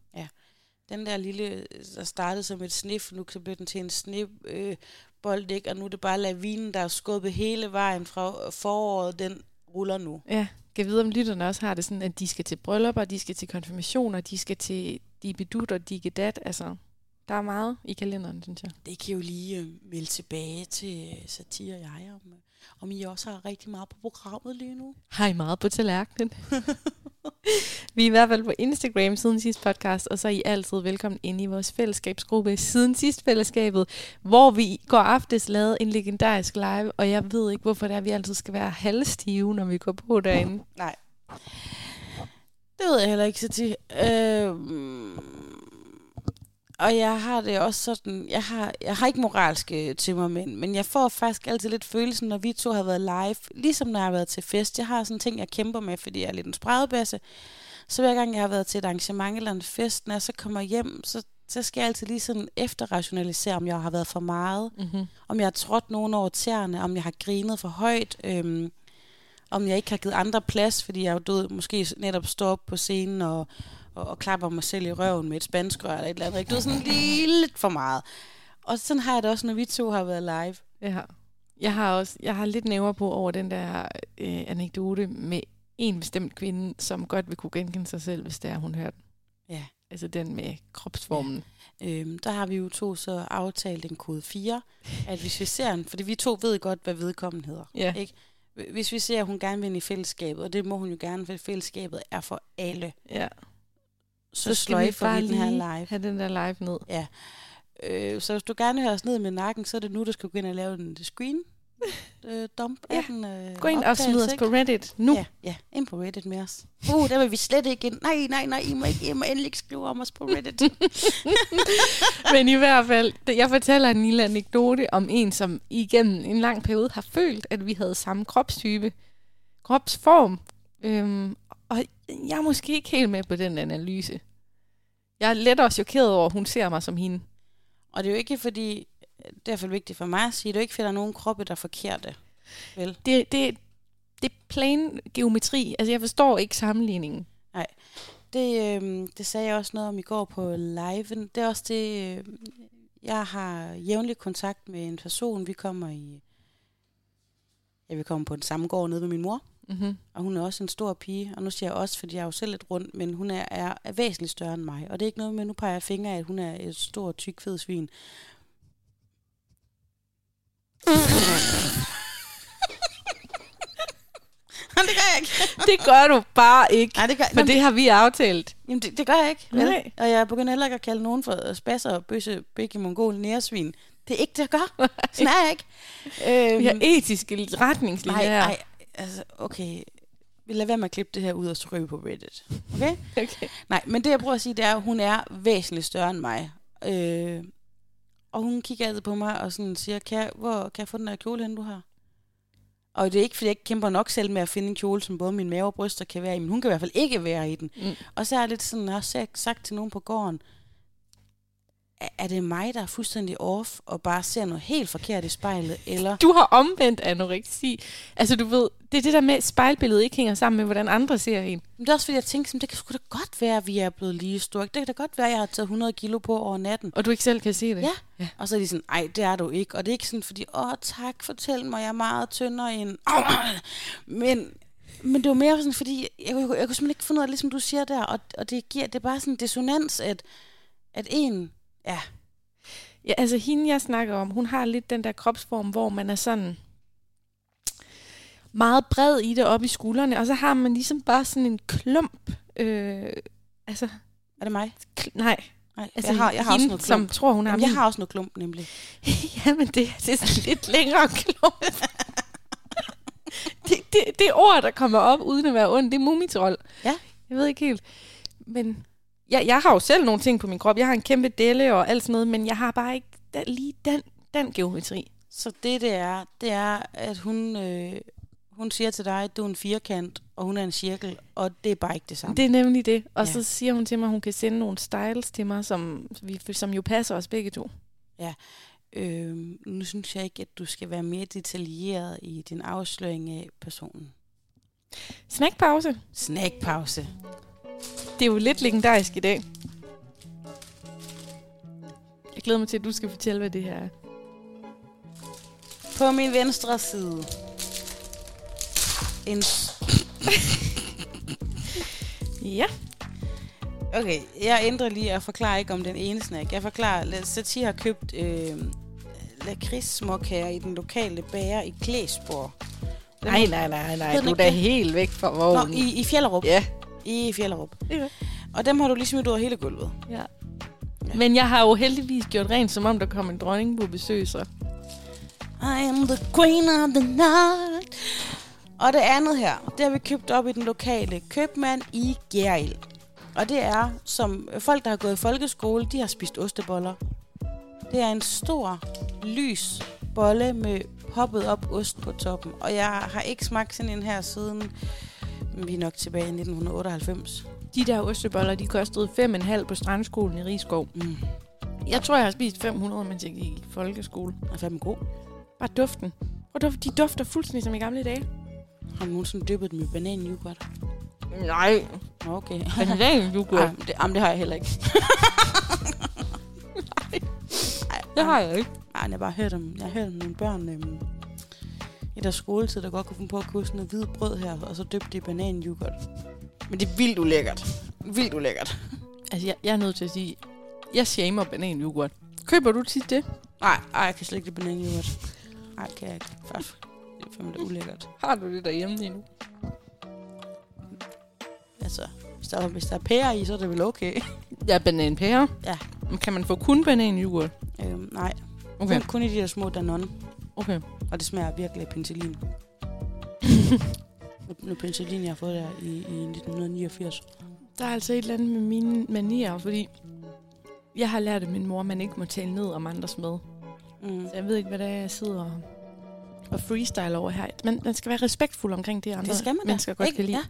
[SPEAKER 2] Den der lille, der startede som et snif, nu så blev den til en snip, øh, bold, ikke? og nu er det bare lavinen, der er skubbet hele vejen fra foråret, den ruller nu.
[SPEAKER 1] Ja, kan vide, om lytterne også har det sådan, at de skal til bryllupper, de skal til konfirmationer, de skal til dibidut og digedat. Altså, der er meget i kalenderen, synes jeg.
[SPEAKER 2] Det kan jo lige øh, melde tilbage til øh, Satire og jeg, om, øh, om I også har rigtig meget på programmet lige nu.
[SPEAKER 1] Har I meget på tallerkenen? vi er i hvert fald på Instagram siden sidste podcast, og så er I altid velkommen ind i vores fællesskabsgruppe siden sidst fællesskabet, hvor vi går aftes lavede en legendarisk live, og jeg ved ikke, hvorfor det er, vi altid skal være halvstive, når vi går på derinde.
[SPEAKER 2] Nej. Det ved jeg heller ikke, Satire. Øh, og jeg har det også sådan, jeg har, jeg har ikke moralske tømmermænd, men jeg får faktisk altid lidt følelsen, når vi to har været live, ligesom når jeg har været til fest. Jeg har sådan ting, jeg kæmper med, fordi jeg er lidt en spredebæsse. Så hver gang jeg har været til et arrangement eller en fest, når jeg så kommer hjem, så, så skal jeg altid lige sådan efterrationalisere, om jeg har været for meget,
[SPEAKER 1] Mm-hmm.
[SPEAKER 2] om jeg har trådt nogen over tæerne, om jeg har grinet for højt, øhm, om jeg ikke har givet andre plads, fordi jeg jo død, måske netop står op på scenen og, og, og klapper mig selv i røven med et spanskrør eller et eller andet. Ikke? Du ved, sådan lige lidt for meget. Og sådan har jeg det også, når vi to har været live.
[SPEAKER 1] Ja. Jeg har også jeg har lidt næver på over den der øh, anekdote med en bestemt kvinde, som godt vil kunne genkende sig selv, hvis det er, hun hører den.
[SPEAKER 2] Ja.
[SPEAKER 1] Altså den med kropsformen.
[SPEAKER 2] Øhm, der har vi jo to så aftalt en kode 4, at hvis vi ser en, fordi vi to ved godt, hvad vedkommende hedder.
[SPEAKER 1] Ja.
[SPEAKER 2] Ikke? Hvis vi ser, at hun gerne vil ind i fællesskabet, og det må hun jo gerne, for fællesskabet er for alle,
[SPEAKER 1] ja.
[SPEAKER 2] Så, så sløjfer vi den her live.
[SPEAKER 1] have den der live ned.
[SPEAKER 2] Øh, så hvis du gerne vil have os ned med nakken, så er det nu, du skal gå ind og lave en screen øh, dump af
[SPEAKER 1] Ja.
[SPEAKER 2] den øh,
[SPEAKER 1] Gå ind og smid os på Reddit nu.
[SPEAKER 2] Ja, ja, ind på Reddit med os. Uh, der vil vi slet ikke ind. Nej, nej, nej, I må, ikke, I må endelig ikke skrive om os på Reddit.
[SPEAKER 1] Men i hvert fald, jeg fortæller en lille anekdote om en, som igennem en lang periode har følt, at vi havde samme kropstype, kropsform. Øhm, og jeg er måske ikke helt med på den analyse. Jeg er lettere chokeret over, at hun ser mig som hende.
[SPEAKER 2] og det er jo ikke fordi, det er i hvert fald vigtigt for mig at sige, er jo ikke fordi, der er nogen kroppe, der er forkerte. Vel?
[SPEAKER 1] Det, det, det er plain geometri. Altså, jeg forstår ikke sammenligningen.
[SPEAKER 2] Det, øh, det sagde jeg også noget om i går på live. Det er også det, øh, jeg har jævnlig kontakt med en person. Vi kommer i, ja, vi kommer på den samme gård nede med min mor.
[SPEAKER 1] Mm-hmm.
[SPEAKER 2] Og hun er også en stor pige, og nu siger jeg også, fordi jeg er jo selv lidt rundt, men hun er, er, er væsentligt større end mig. Og det er ikke noget med, nu peger jeg fingre af, at hun er et stort, tyk, fed svin. det gør jeg ikke.
[SPEAKER 1] Det gør du bare ikke.
[SPEAKER 2] Nej, det gør,
[SPEAKER 1] For det har vi aftalt.
[SPEAKER 2] jamen, det, det gør jeg ikke. Vel?
[SPEAKER 1] Nej.
[SPEAKER 2] Og jeg begynder heller ikke at kalde nogen for spasser, bøsse, bække, mongol, næresvin. Det er ikke det, jeg gør. Sådan er jeg ikke. Øhm,
[SPEAKER 1] Vi har etiske retningslinjer
[SPEAKER 2] nej, nej, altså, okay. Vi lader være med at klippe det her ud og skrive på Reddit. Okay?
[SPEAKER 1] Okay.
[SPEAKER 2] Nej, men det jeg prøver at sige, det er, at hun er væsentligt større end mig. Øh, og hun kigger altid på mig og sådan siger, kan jeg, hvor kan jeg få den der kjole hen, du har? Og det er ikke, fordi jeg ikke kæmper nok selv med at finde en kjole, som både min mave og bryster kan være i, men hun kan i hvert fald ikke være i den.
[SPEAKER 1] Mm.
[SPEAKER 2] Og så er jeg lidt sådan, jeg har sagt til nogen på gården, er, er det mig, der er fuldstændig off, og bare ser noget helt forkert i spejlet, eller...
[SPEAKER 1] Du har omvendt anoreksi. Altså, du ved, det er det der med, at spejlbilledet ikke hænger sammen med, hvordan andre ser en.
[SPEAKER 2] Men det er også fordi, jeg tænker, sådan, det kan sgu da godt være, at vi er blevet lige store. Det kan da godt være, at jeg har taget 100 kilo på over natten.
[SPEAKER 1] Og du ikke selv kan se det.
[SPEAKER 2] Ja.
[SPEAKER 1] ja.
[SPEAKER 2] Og så er de sådan, ej, det er du ikke. Og det er ikke sådan, fordi, åh, tak, fortæl mig, jeg er meget tyndere end... Men, men det var mere sådan, fordi, jeg, jeg, jeg, kunne simpelthen ikke finde ud af, ligesom du siger der, og, og det giver, det er bare sådan en dissonans, at, at en, ja,
[SPEAKER 1] Ja, altså hende, jeg snakker om, hun har lidt den der kropsform, hvor man er sådan meget bred i det op i skuldrene, og så har man ligesom bare sådan en klump. Øh, altså,
[SPEAKER 2] er det mig?
[SPEAKER 1] kl- nej.
[SPEAKER 2] Nej,
[SPEAKER 1] Altså,
[SPEAKER 2] jeg har, jeg har også
[SPEAKER 1] hende,
[SPEAKER 2] noget
[SPEAKER 1] som
[SPEAKER 2] klump.
[SPEAKER 1] tror, hun har
[SPEAKER 2] Jamen, jeg
[SPEAKER 1] min-
[SPEAKER 2] har også noget klump, nemlig.
[SPEAKER 1] Jamen, det, det er sådan lidt længere klump. det, det, det ord, der kommer op uden at være ondt, det er mumitrold.
[SPEAKER 2] Ja.
[SPEAKER 1] Jeg ved ikke helt. Men jeg, jeg har jo selv nogle ting på min krop. Jeg har en kæmpe delle og alt sådan noget, men jeg har bare ikke den, lige den, den geometri.
[SPEAKER 2] Så det, det er, det er, at hun, øh, hun siger til dig, at du er en firkant, og hun er en cirkel, og det er bare ikke det samme.
[SPEAKER 1] Det er nemlig det. Og
[SPEAKER 2] Ja.
[SPEAKER 1] så siger hun til mig, at hun kan sende nogle styles til mig, som, vi, som jo passer os begge to.
[SPEAKER 2] Øh, nu synes jeg ikke, at du skal være mere detaljeret i din afsløring af personen.
[SPEAKER 1] Snackpause.
[SPEAKER 2] Snackpause.
[SPEAKER 1] Det er jo lidt legendarisk i dag. Jeg glæder mig til, at du skal fortælle, hvad det her er.
[SPEAKER 2] På min venstre side. En...
[SPEAKER 1] Ja.
[SPEAKER 2] Okay, jeg ændrer lige og forklarer ikke om den ene snack. Jeg forklarer, at Satie har købt øh, lakridssmåkager i den lokale bager i Klæsborg. Den
[SPEAKER 1] Nej, nej, nej, nej. Du er da helt væk fra
[SPEAKER 2] Nå,
[SPEAKER 1] vognen.
[SPEAKER 2] i, i Fjellerup.
[SPEAKER 1] Ja.
[SPEAKER 2] I Fjellerup.
[SPEAKER 1] Det er det.
[SPEAKER 2] Og dem har du lige smidt ud af hele gulvet.
[SPEAKER 1] ja. Men jeg har jo heldigvis gjort rent, som om der kom en dronning på besøg, så.
[SPEAKER 2] I am the queen of the night. Og det andet her, det har vi købt op i den lokale købmand i Gerild. Og det er, som folk, der har gået i folkeskole, de har spist osteboller. Det er en stor, lys bolle med poppet op ost på toppen. Og jeg har ikke smagt sådan en her siden, vi er nok tilbage i 1998.
[SPEAKER 1] De der osteboller, de kostede 5,5 på strandskolen i Rigskov.
[SPEAKER 2] Mm,
[SPEAKER 1] Jeg tror, jeg har spist 500, mens jeg gik i folkeskole.
[SPEAKER 2] er fandme god.
[SPEAKER 1] Bare duften. Duft. De dufter fuldstændig som i gamle dage.
[SPEAKER 2] Har du nogensinde dyppet dem i bananyoghurt?
[SPEAKER 1] Nej.
[SPEAKER 2] Okay.
[SPEAKER 1] Går.
[SPEAKER 2] Ej, det, jamen, det har jeg heller ikke. Ej,
[SPEAKER 1] Det har jeg ikke.
[SPEAKER 2] Ej, jeg har bare hørt om, jeg har hørt om nogle børn øhm, i deres skoletid, der godt kunne finde på at købe sådan noget hvidt brød her, og så døbte de bananyoghurt. Men det er vildt ulækkert. Vildt ulækkert.
[SPEAKER 1] Altså, jeg, jeg er nødt til at sige, jeg shamer bananyoghurt. Køber du tit det?
[SPEAKER 2] Nej, ej, jeg kan slet ikke lide bananyoghurt. Nej, kan jeg ikke. Fuck. Fandme da ulækkert.
[SPEAKER 1] Har du det derhjemme lige nu?
[SPEAKER 2] Altså, hvis der, hvis der er pærer i, så er det vel okay.
[SPEAKER 1] Ja, bananpære.
[SPEAKER 2] Ja.
[SPEAKER 1] Men kan man få kun bananyoghurt?
[SPEAKER 2] øhm, nej,
[SPEAKER 1] Okay,
[SPEAKER 2] kun, kun i de der små Danone.
[SPEAKER 1] okay.
[SPEAKER 2] Og det smager virkelig af penicillin. Nu penicillin, jeg har fået der i, i 1989.
[SPEAKER 1] Der er altså et eller andet med mine manier, fordi jeg har lært af min mor, at man ikke må tale ned om andres mad.
[SPEAKER 2] Mm.
[SPEAKER 1] Så jeg ved ikke, hvad det er, jeg sidder og, og freestyle over her. Men man skal være respektfuld omkring det, andre
[SPEAKER 2] Det skal man da.
[SPEAKER 1] mennesker godt
[SPEAKER 2] Ikke?
[SPEAKER 1] kan lide.
[SPEAKER 2] Ja.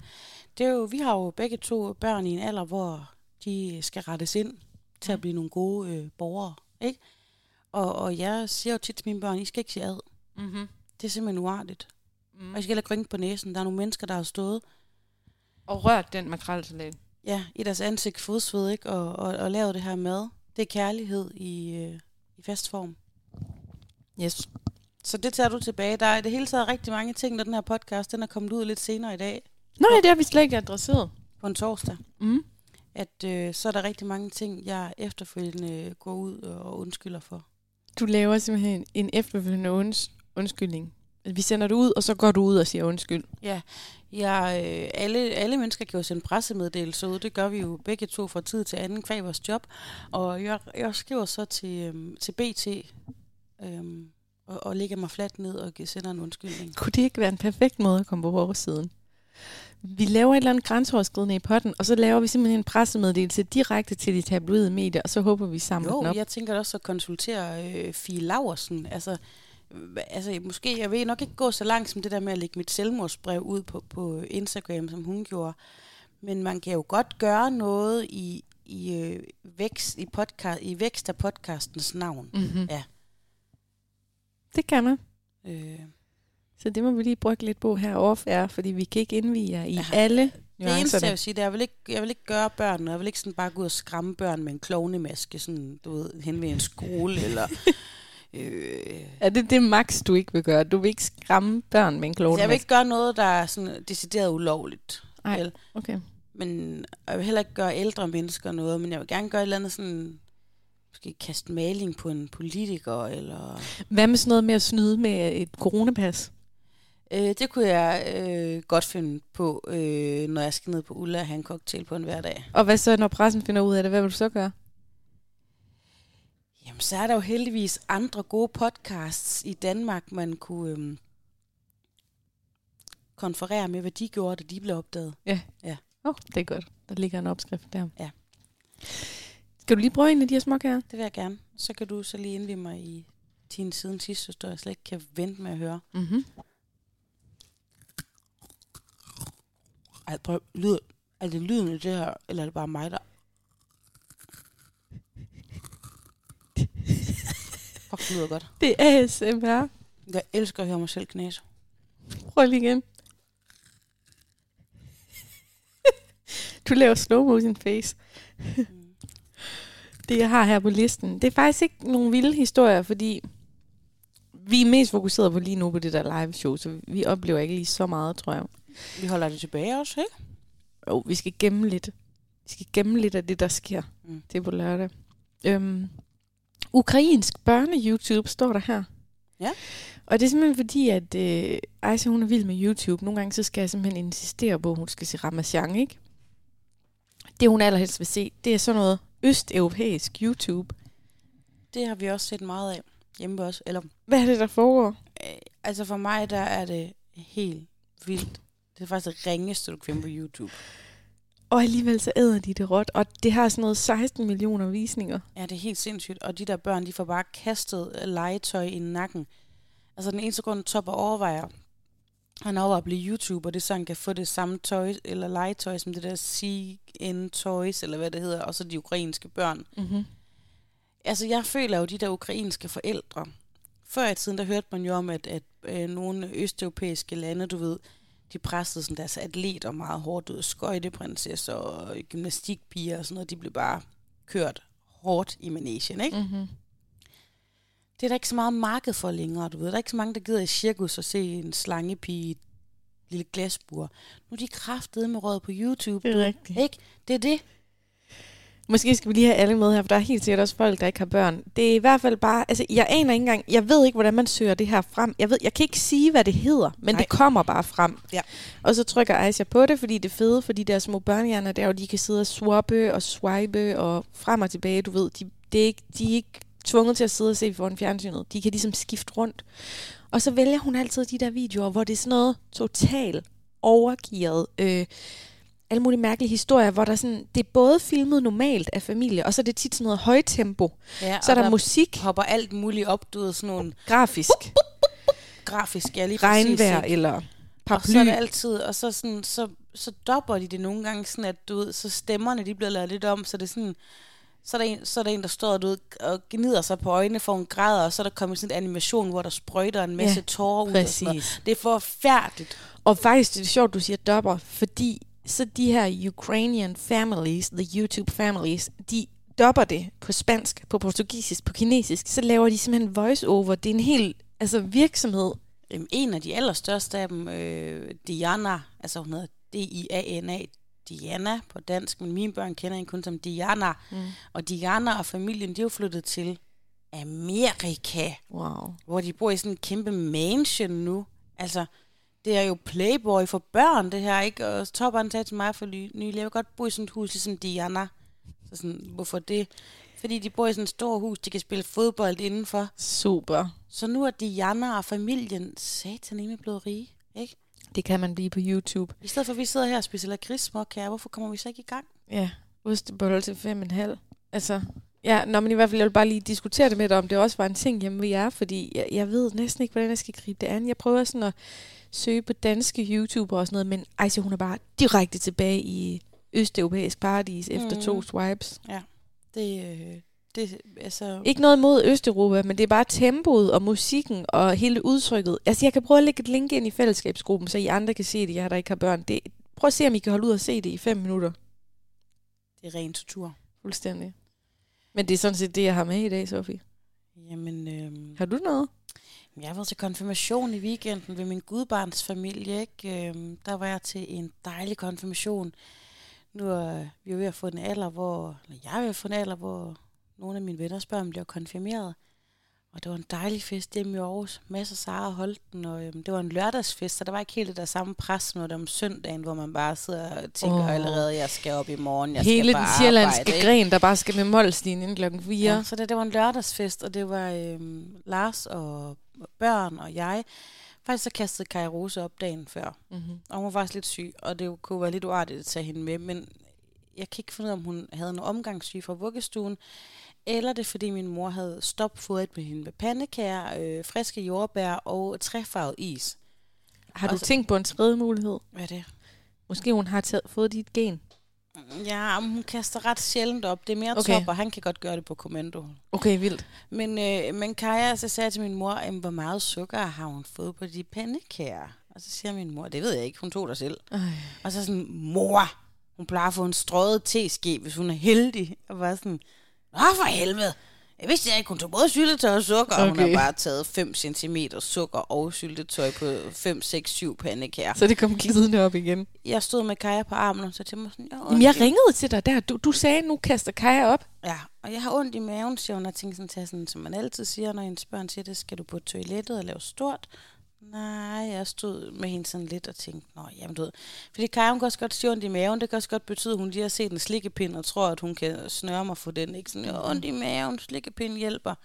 [SPEAKER 2] Det er jo, vi har jo begge to børn i en alder, hvor de skal rettes ind til at blive nogle gode øh, borgere. Ikke? Og, og jeg siger jo tit til mine børn, I skal ikke sige ad.
[SPEAKER 1] Mm-hmm.
[SPEAKER 2] Det er simpelthen uartigt.
[SPEAKER 1] Mm.
[SPEAKER 2] Og I skal heller ikke rynke på næsen. Der er nogle mennesker, der har stået
[SPEAKER 1] Og rørt den makrelsalat.
[SPEAKER 2] ja, i deres ansigt fodsved, ikke? Og, og, og lavet det her mad. Det er kærlighed i, øh, i fast form.
[SPEAKER 1] Yes.
[SPEAKER 2] Så det tager du tilbage. Der er i det hele taget rigtig mange ting, når den her podcast den er kommet ud lidt senere i dag,
[SPEAKER 1] Nej, det har vi slet ikke adresseret.
[SPEAKER 2] på en torsdag.
[SPEAKER 1] Mm.
[SPEAKER 2] at øh, så er der rigtig mange ting, jeg efterfølgende går ud og undskylder for.
[SPEAKER 1] Du laver simpelthen en efterfølgende unds- undskyldning. Vi sender det ud, og så går du ud og siger undskyld.
[SPEAKER 2] Jeg, øh, alle, alle mennesker kan jo sende pressemeddelelser ud. Det gør vi jo begge to fra tid til anden kvæg vores job. Og jeg, jeg skriver så til, øhm, til BT øhm, og, og lægger mig fladt ned og sender en undskyldning.
[SPEAKER 1] Kunne det ikke være en perfekt måde at komme på vores siden? Vi laver et eller andet grænseoverskridende i potten, og så laver vi simpelthen en pressemeddelelse direkte til de tabloide medier, og så håber vi samler den op.
[SPEAKER 2] jeg tænker også at konsultere øh, Fie Laversen. Altså, altså, måske, jeg vil nok ikke gå så langt som det der med at lægge mit selvmordsbrev ud på, på Instagram, som hun gjorde. Men man kan jo godt gøre noget i, i, øh, vækst, i, podcast, i vækst af podcastens navn.
[SPEAKER 1] Mm-hmm.
[SPEAKER 2] Ja.
[SPEAKER 1] Det kan man.
[SPEAKER 2] Øh,
[SPEAKER 1] Så det må vi lige brygge lidt på her off er, fordi vi kan ikke indvige jer i
[SPEAKER 2] Ja.
[SPEAKER 1] alle
[SPEAKER 2] det eneste, jeg vil sige, det er, jeg vil ikke, jeg vil ikke gøre børn, jeg vil ikke sådan bare gå ud og skræmme børn med en klovnemaske, sådan, du ved, hen ved en skole, eller... Øh,
[SPEAKER 1] Er det det max, du ikke vil gøre? Du vil ikke skræmme børn med en klone?
[SPEAKER 2] Altså, jeg vil ikke gøre noget, der er sådan decideret ulovligt.
[SPEAKER 1] Nej. Okay.
[SPEAKER 2] Men jeg vil heller ikke gøre ældre mennesker noget, men jeg vil gerne gøre et eller andet sådan, måske kaste maling på en politiker, eller...
[SPEAKER 1] Hvad med sådan noget med at snyde med et coronapas?
[SPEAKER 2] Øh, det kunne jeg øh, godt finde på, øh, når jeg skal ned på Ulla og have en cocktail på en hverdag.
[SPEAKER 1] Og hvad så, når pressen finder ud af det? Hvad vil du så gøre?
[SPEAKER 2] Jamen, så er der jo heldigvis andre gode podcasts i Danmark, man kunne øh, konferere med, hvad de gjorde, da de blev opdaget.
[SPEAKER 1] Åh, oh, det er godt. Der ligger en opskrift der.
[SPEAKER 2] Ja.
[SPEAKER 1] Skal du lige prøve en af de her småkager?
[SPEAKER 2] Det vil jeg gerne. Så kan du så lige indvide mig i din siden sidste historie, jeg slet ikke kan vente med at høre.
[SPEAKER 1] Mm-hmm.
[SPEAKER 2] Ej, prøv, lyd, er det lyden af det her, eller er det bare mig, der... Fuck, det lyder godt.
[SPEAKER 1] Det er ASMR.
[SPEAKER 2] Jeg elsker at høre mig selv knæse.
[SPEAKER 1] Prøv lige igen. Du laver slow motion face. Det, jeg har her på listen. Det er faktisk ikke nogen vilde historier, fordi vi er mest fokuseret på lige nu på det der live show, så vi oplever ikke lige så meget, tror jeg.
[SPEAKER 2] Vi holder det tilbage også, ikke?
[SPEAKER 1] Jo, vi skal gemme lidt. Vi skal gemme lidt af det, der sker.
[SPEAKER 2] Mm.
[SPEAKER 1] Det er på lørdag. Øhm, ukrainsk børne-YouTube står der her.
[SPEAKER 2] Ja.
[SPEAKER 1] Og det er simpelthen fordi, at øh, Aisha, hun er vild med YouTube. Nogle gange så skal jeg simpelthen insistere på, at hun skal se Ramachan, ikke? Det, hun allerhelst vil se, det er sådan noget østeuropæisk YouTube.
[SPEAKER 2] Det har vi også set meget af hjemme hos os. Eller,
[SPEAKER 1] Hvad er det, der foregår?
[SPEAKER 2] øh, altså for mig, der er det helt vildt. Det er faktisk det ringeste, du kan finde på YouTube.
[SPEAKER 1] Og alligevel så æder de det råt, og det har sådan noget 16 millioner visninger.
[SPEAKER 2] Ja, det er helt sindssygt. Og de der børn, de får bare kastet legetøj i nakken. Altså den eneste grund, Top overvejer, han overvejer at blive YouTuber, det er så, han kan få det samme tøj, eller legetøj, som det der CN Toys, eller hvad det hedder, og så de ukrainske børn.
[SPEAKER 1] Mm-hmm.
[SPEAKER 2] Altså, jeg føler jo de der ukrainske forældre. Før i tiden, der hørte man jo om, at, at øh, nogle østeuropæiske lande, du ved, de pressede sådan deres atleter meget hårdt ud. Skøjteprinsesser og gymnastikpiger og sådan noget, de blev bare kørt hårdt i manesien, ikke?
[SPEAKER 1] Mm-hmm.
[SPEAKER 2] Det er der ikke så meget marked for længere, du ved. Der er ikke så mange, der gider i cirkus og se en slangepige i et lille glasbur. Nu er de kraftede med råd på YouTube.
[SPEAKER 1] Det er rigtigt.
[SPEAKER 2] Ikke? Det er det.
[SPEAKER 1] Måske skal vi lige have alle med her, for der er helt sikkert også folk, der ikke har børn. Det er i hvert fald bare, altså jeg aner ikke engang, jeg ved ikke, hvordan man søger det her frem. Jeg ved, jeg kan ikke sige, hvad det hedder, men Nej. Det kommer bare frem.
[SPEAKER 2] Ja.
[SPEAKER 1] Og så trykker Aisha på det, fordi det fede for de der små børnehjerner der, og de kan sidde og swappe og swipe og frem og tilbage, du ved. De, det er ikke, de er ikke tvunget til at sidde og se foran fjernsynet. De kan ligesom skifte rundt. Og så vælger hun altid de der videoer, hvor det er sådan noget totalt overgearet, øh, alle mulige mærkelige historier, hvor der sådan, det er både filmet normalt af familie, og så er det tit sådan noget højtempo.
[SPEAKER 2] Ja,
[SPEAKER 1] Så er
[SPEAKER 2] og
[SPEAKER 1] der musik,
[SPEAKER 2] hopper alt muligt op, du ved, sådan nogle
[SPEAKER 1] grafisk,
[SPEAKER 2] grafisk, ja, lige
[SPEAKER 1] regnvejr
[SPEAKER 2] præcis,
[SPEAKER 1] eller
[SPEAKER 2] Og
[SPEAKER 1] paraply.
[SPEAKER 2] så er det altid, og så, sådan, så, så dopper de det nogle gange sådan, at du ved, så stemmerne de bliver lavet lidt om, så det er sådan, så er, der en, så er der en, der står ved, og gnider sig på øjnene for en græder, og så er der kommet sådan en animation, hvor der sprøjter en masse
[SPEAKER 1] Ja,
[SPEAKER 2] tårer ud. Og sådan noget.
[SPEAKER 1] Præcis.
[SPEAKER 2] Det er forfærdeligt.
[SPEAKER 1] Og faktisk det er sjovt, du siger dopper, fordi så de her Ukrainian families, the YouTube families, de dopper det på spansk, på portugisisk, på kinesisk, så laver de simpelthen voice-over. Det er en hel altså, virksomhed.
[SPEAKER 2] En af de allerstørste af dem, øh, Diana, altså hun hedder D-I-A-N-A, Diana på dansk, men mine børn kender hende kun som Diana.
[SPEAKER 1] Mm.
[SPEAKER 2] Og Diana og familien, de er jo flyttet til Amerika,
[SPEAKER 1] Wow.
[SPEAKER 2] hvor de bor i sådan en kæmpe mansion nu. Altså, det er jo Playboy for børn, det her, ikke? Og topperen sagde til mig for nylig, jeg vil godt bo i sådan et hus, ligesom Diana. Så sådan, hvorfor det? Fordi de bor i sådan et stort hus, de kan spille fodbold indenfor.
[SPEAKER 1] Super.
[SPEAKER 2] Så nu er Diana og familien sataneme blevet rige, ikke?
[SPEAKER 1] Det kan man blive på YouTube.
[SPEAKER 2] I stedet for, at vi sidder her og spiser lakrids småkager, hvorfor kommer vi så ikke i gang?
[SPEAKER 1] Ja, ostebolle til fem og en halv. Altså, ja, nå, men i hvert fald, jeg vil bare lige diskutere det med dig, om det også var en ting hjemme ved jer, fordi jeg, jeg ved næsten ikke, hvordan jeg skal gribe det an. Jeg prøver sådan at søge på danske YouTuber og sådan noget, men Aisha, hun er bare direkte tilbage i Østeuropæisk paradis efter
[SPEAKER 2] Mhm.
[SPEAKER 1] to swipes.
[SPEAKER 2] Det, øh, det altså...
[SPEAKER 1] Ikke noget mod Østeuropa, men det er bare tempoet og musikken og hele udtrykket. Altså, jeg kan prøve at lægge et link ind i fællesskabsgruppen, så I andre kan se det, jeg der ikke har børn. Det, prøv at se, om I kan holde ud og se det i fem minutter.
[SPEAKER 2] Det er ren tortur.
[SPEAKER 1] Fuldstændig. Men det er sådan set det, jeg har med i dag, Sofie.
[SPEAKER 2] Jamen, øh,
[SPEAKER 1] Har du noget?
[SPEAKER 2] jeg været til konfirmation i weekenden ved min gudbarns familie, ikke? Øh, der var jeg til en dejlig konfirmation. Nu er vi jo ved at få en alder, hvor... Eller jeg er ved at få en alder, hvor nogle af mine venners børn bliver konfirmeret. Og det var en dejlig fest hjemme i Aarhus. Masser af Sara holdt den, og øhm, det var en lørdagsfest, så der var ikke helt det der samme pres, når det om søndagen, hvor man bare sidder og tænker oh. allerede, jeg skal op i morgen, jeg
[SPEAKER 1] Hele
[SPEAKER 2] skal
[SPEAKER 1] den
[SPEAKER 2] bare
[SPEAKER 1] sjællandske
[SPEAKER 2] arbejde, ikke?
[SPEAKER 1] gren, der bare skal med Molstin inden klokken 4.
[SPEAKER 2] Ja, så det, det var en lørdagsfest, og det var øhm, Lars og børn og jeg. Faktisk så kastede Kaja Rose op dagen før,
[SPEAKER 1] Mm-hmm.
[SPEAKER 2] og hun var faktisk lidt syg, og det kunne være lidt uartigt at tage hende med, men jeg kan ikke finde ud af, om hun havde en omgangssyg fra vuggestuen, eller det er fordi min mor havde stopfodret med hende med pandekager, øh, friske jordbær og træfarvet is.
[SPEAKER 1] Har du
[SPEAKER 2] så-
[SPEAKER 1] tænkt på en tredje mulighed?
[SPEAKER 2] Hvad er det?
[SPEAKER 1] Måske hun har taget, fået dit gen.
[SPEAKER 2] Ja, hun kaster ret sjældent op. Det er mere
[SPEAKER 1] Okay.
[SPEAKER 2] top, og han kan godt gøre det på kommando.
[SPEAKER 1] Okay, vildt.
[SPEAKER 2] Men, øh, men Kaja så sagde til min mor, "Jamen, hvor meget sukker har hun fået på de pandekager? Og så siger min mor, det ved jeg ikke, hun tog der selv.
[SPEAKER 1] Ej.
[SPEAKER 2] Og så sådan, mor, Hun plejer at få en strøget teske, hvis hun er heldig. Og var sådan, Nå for helvede. Jeg vidste ikke, hun tog både syltetøj og sukker, okay. og hun har bare taget 5 cm sukker og syltetøj på 5, 6, 7 pandekager.
[SPEAKER 1] Så det kom glidende op igen.
[SPEAKER 2] Jeg stod med Kaja på armen, og så til mig sådan, jeg,
[SPEAKER 1] Jamen, jeg ringede til dig der. Du, du sagde, nu kaster Kaja op.
[SPEAKER 2] Ja, og jeg har ondt i maven, siger hun, og jeg tænker sådan til, sådan, som man altid siger, når ens børn siger det, skal du på toilettet og lave stort? Nej, jeg stod med hende sådan lidt og tænkte, nå, jamen du ved. Fordi Kaja, hun kan også godt sige ondt i maven. Det kan også godt betyde, at hun lige har set en slikkepind og tror, at hun kan snøre mig for den. Ikke sådan, ondt i maven, slikkepind hjælper.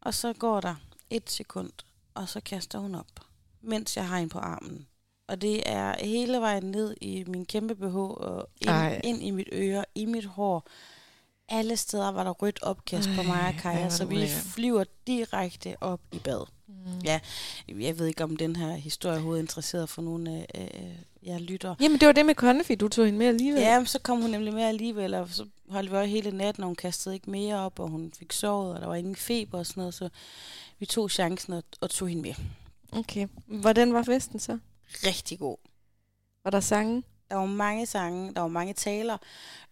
[SPEAKER 2] Og så går der et sekund, og så kaster hun op, mens jeg har hende på armen. Og det er hele vejen ned i min kæmpe BH og
[SPEAKER 1] Ej.
[SPEAKER 2] ind, ind i mit øre, i mit hår. Alle steder var der rødt opkast på mig og
[SPEAKER 1] Ej, ej,
[SPEAKER 2] Kaja, så vi flyver direkte op i bad.
[SPEAKER 1] Mm.
[SPEAKER 2] Ja, jeg ved ikke, om den her historie er interesseret for nogen af øh, jer lytter.
[SPEAKER 1] Jamen, det var det med konfi, du tog hende med alligevel.
[SPEAKER 2] Ja, men så kom hun nemlig med alligevel, og så holdt vi øje hele natten, og hun kastede ikke mere op, og hun fik sovet, og der var ingen feber og sådan noget, så vi tog chancen og, og tog hende med.
[SPEAKER 1] Okay. Hvordan var festen så?
[SPEAKER 2] Rigtig god.
[SPEAKER 1] Var der sange?
[SPEAKER 2] Der var mange sange, der var mange taler.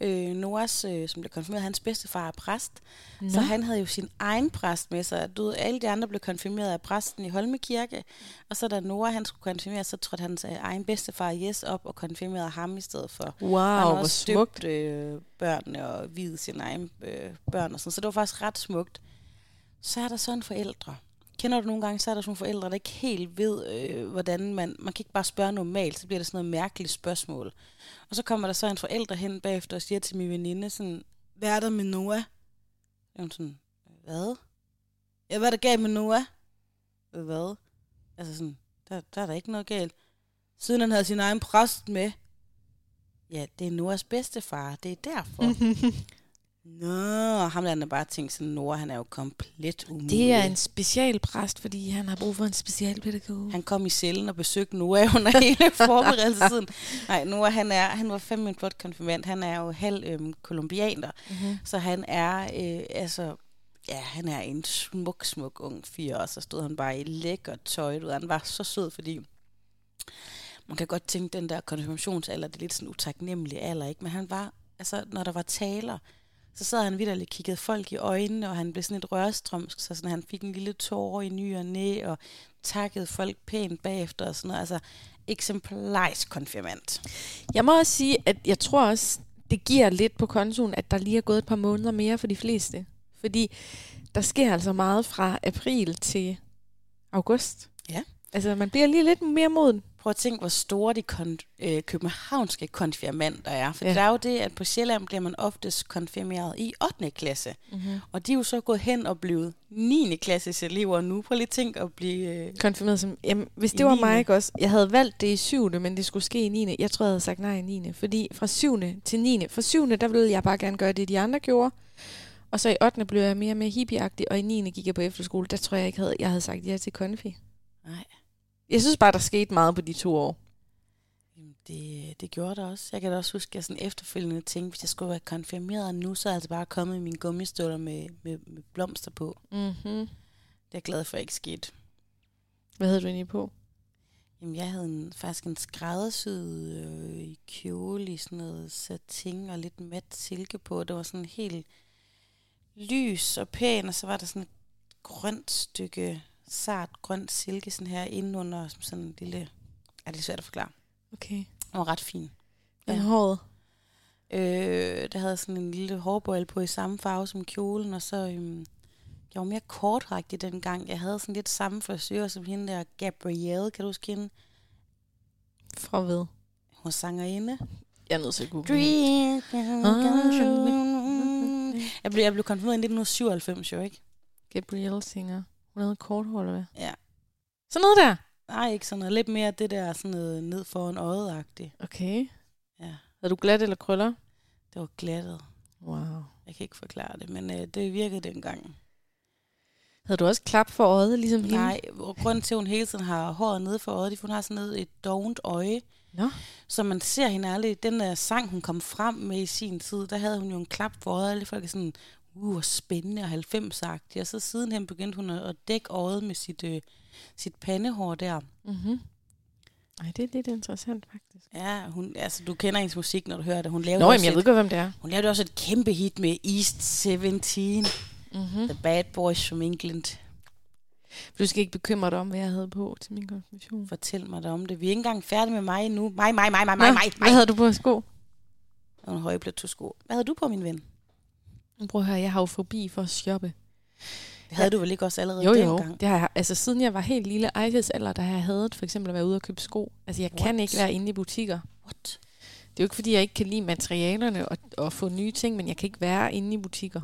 [SPEAKER 2] Øh, Noahs, øh, som blev konfirmeret, hans bedstefar er præst,
[SPEAKER 1] Nå.
[SPEAKER 2] så han havde jo sin egen præst med sig. Du ved, alle de andre blev konfirmeret af præsten i Holme Kirke, og så da Noah han skulle konfirmeres, så trådte hans øh, egen bedstefar Jes op og konfirmerede ham i stedet for.
[SPEAKER 1] Wow,
[SPEAKER 2] han
[SPEAKER 1] hvor
[SPEAKER 2] også
[SPEAKER 1] smukt.
[SPEAKER 2] støbt øh, børnene og videt sine egne øh, børn og sådan, så det var faktisk ret smukt. Så er der sådan forældre. Kender du nogle gange, så er der sådan nogle forældre, der ikke helt ved, øh, hvordan man... Man kan ikke bare spørge normalt, så bliver det sådan noget mærkeligt spørgsmål. Og så kommer der så en forælder hen bagefter og siger til min veninde sådan, hvad er der med Noah? Og hun sådan, hvad? Ja, hvad er der galt med Noah? Hvad? Altså sådan, der, der er der ikke noget galt. Siden han havde sin egen præst med. Ja, det er Noahs bedstefar. Det er derfor. Nå, ham der han bare tænkt sådan, Noah han er jo komplet umulig.
[SPEAKER 1] Det er en specialpræst, fordi han har brug for en specialpædagog.
[SPEAKER 2] Han kom i cellen og besøgte Noah under hele forberedelsestiden. Nej, Noah han, er, han var fem min flot konfirmand. Han er jo halv øhm, kolumbianer,
[SPEAKER 1] Mm-hmm.
[SPEAKER 2] så han er øh, altså... Ja, han er en smuk, smuk ung fyr, og så stod han bare i lækker tøj. Du Han var så sød, fordi man kan godt tænke, den der konfirmationsalder, det er lidt sådan en utaknemmelig alder, ikke? Men han var, altså, når der var taler, så sad han vidt og kiggede folk i øjnene, og han blev sådan et rørstrømsk, så sådan, han fik en lille tårer i ny og næ, og takkede folk pænt bagefter og sådan noget. Altså, eksemplarisk konfirmand.
[SPEAKER 1] Jeg må også sige, at jeg tror også, det giver lidt på kontoen, at der lige er gået et par måneder mere for de fleste. Fordi der sker altså meget fra april til august.
[SPEAKER 2] Ja.
[SPEAKER 1] Altså, man bliver lige lidt mere moden.
[SPEAKER 2] Prøv at tænke, hvor store de kon- øh, københavnske konfirmander er. For
[SPEAKER 1] Ja.
[SPEAKER 2] det er jo det, at på Sjælland bliver man oftest konfirmeret i 8. klasse.
[SPEAKER 1] Mm-hmm.
[SPEAKER 2] Og de er jo så gået hen og blevet 9. klasses elever nu. Prøv lige at tænke at blive... Øh,
[SPEAKER 1] Konfirmeret som... Jamen, hvis det var
[SPEAKER 2] niende.
[SPEAKER 1] mig ikke også... Jeg havde valgt det i 7. men det skulle ske i 9. Jeg tror, jeg havde sagt nej i 9. Fordi fra 7. til 9. Fra 7. der ville jeg bare gerne gøre det, de andre gjorde. Og så i 8. blev jeg mere og mere hippieagtig, og i 9. gik jeg på efterskole. Der tror jeg ikke, havde, jeg havde sagt ja til konfi.
[SPEAKER 2] nej,
[SPEAKER 1] Jeg synes bare, der skete meget på de to år.
[SPEAKER 2] Jamen, det, det gjorde det også. Jeg kan da også huske, at jeg sådan efterfølgende tænkte, hvis jeg skulle være konfirmeret nu, så er jeg altså bare kommet i mine gummistøvler med, med, med blomster på.
[SPEAKER 1] Mm-hmm.
[SPEAKER 2] Det er jeg glad for, ikke skete.
[SPEAKER 1] Hvad havde du egentlig på?
[SPEAKER 2] Jamen, jeg havde en, faktisk en skræddersyet øh, kjole i sådan noget satin og lidt mat silke på. Det var sådan helt lys og pæn, og så var der sådan et grønt stykke sart grønt silke sådan her indenunder, som sådan en lille... Ja, det er svært at forklare.
[SPEAKER 1] Okay.
[SPEAKER 2] Den var ret fin.
[SPEAKER 1] Ja.
[SPEAKER 2] Ja.
[SPEAKER 1] håret.
[SPEAKER 2] Øh, der havde sådan en lille hårbøjle på i samme farve som kjolen, og så... Øhm, jeg var mere kortrægtig dengang. Jeg havde sådan lidt samme frisør som hende der Gabrielle, kan du huske hende?
[SPEAKER 1] Fra ved.
[SPEAKER 2] Hun var sangerinde.
[SPEAKER 1] Jeg er nødt til at google.
[SPEAKER 2] Dream
[SPEAKER 1] Ah.
[SPEAKER 2] Jeg blev, jeg blev konfirmeret i 1997, jo ikke?
[SPEAKER 1] Gabrielle singer. Hun havde kort hår, eller hvad?
[SPEAKER 2] Ja.
[SPEAKER 1] Sådan noget der.
[SPEAKER 2] Nej, ikke sådan noget. Lidt mere det der sådan noget ned foran øjet-agtigt.
[SPEAKER 1] Okay.
[SPEAKER 2] Ja,
[SPEAKER 1] Havde du glat eller krøller?
[SPEAKER 2] det var glattet.
[SPEAKER 1] Wow.
[SPEAKER 2] Jeg kan ikke forklare det, men øh, det virkede dengang.
[SPEAKER 1] Havde du også klap for øjet, ligesom hende?
[SPEAKER 2] Nej, og grunden til, at hun hele tiden har håret nede for øjet, det er, hun har sådan noget, et dovent øje.
[SPEAKER 1] Nå.
[SPEAKER 2] Så man ser hende aldrig. Den der sang, hun kom frem med i sin tid, der havde hun jo en klap for øjet. Alle folk er sådan, uh, hvor spændende og 90-agtig. Og så sidenhen begyndte hun at dække øjet med sit, øh, sit pandehår der.
[SPEAKER 1] Mm-hmm. Ej, det er lidt interessant, faktisk.
[SPEAKER 2] Ja, hun, altså, du kender hendes musik, når du hører det. Hun lavede,
[SPEAKER 1] Nå, jamen, jeg ved
[SPEAKER 2] et,
[SPEAKER 1] godt, hvem det er.
[SPEAKER 2] hun lavede også et kæmpe hit med East 17,
[SPEAKER 1] Mm-hmm.
[SPEAKER 2] The Bad Boys from England.
[SPEAKER 1] Du skal ikke bekymre dig om, hvad jeg havde på til min konfirmation.
[SPEAKER 2] Fortæl mig da om det. Vi er ikke engang færdige med mig nu. Mig, mig, mig, mig, mig,
[SPEAKER 1] Nå,
[SPEAKER 2] mig,
[SPEAKER 1] Hvad
[SPEAKER 2] mig.
[SPEAKER 1] havde du på sko?
[SPEAKER 2] Nogle høje sko. Hvad havde du på, min ven?
[SPEAKER 1] Prøv at høre, jeg har jo forbi for at shoppe.
[SPEAKER 2] Det havde du vel ikke også allerede
[SPEAKER 1] Jo, jo.
[SPEAKER 2] dengang?
[SPEAKER 1] Det har jeg, altså, siden jeg var helt lille ejses alder, der har jeg hadet for eksempel at være ude og købe sko. Altså, jeg What? kan ikke være inde i butikker.
[SPEAKER 2] What?
[SPEAKER 1] Det er jo ikke, fordi jeg ikke kan lide materialerne og, og få nye ting, men jeg kan ikke være inde i butikker.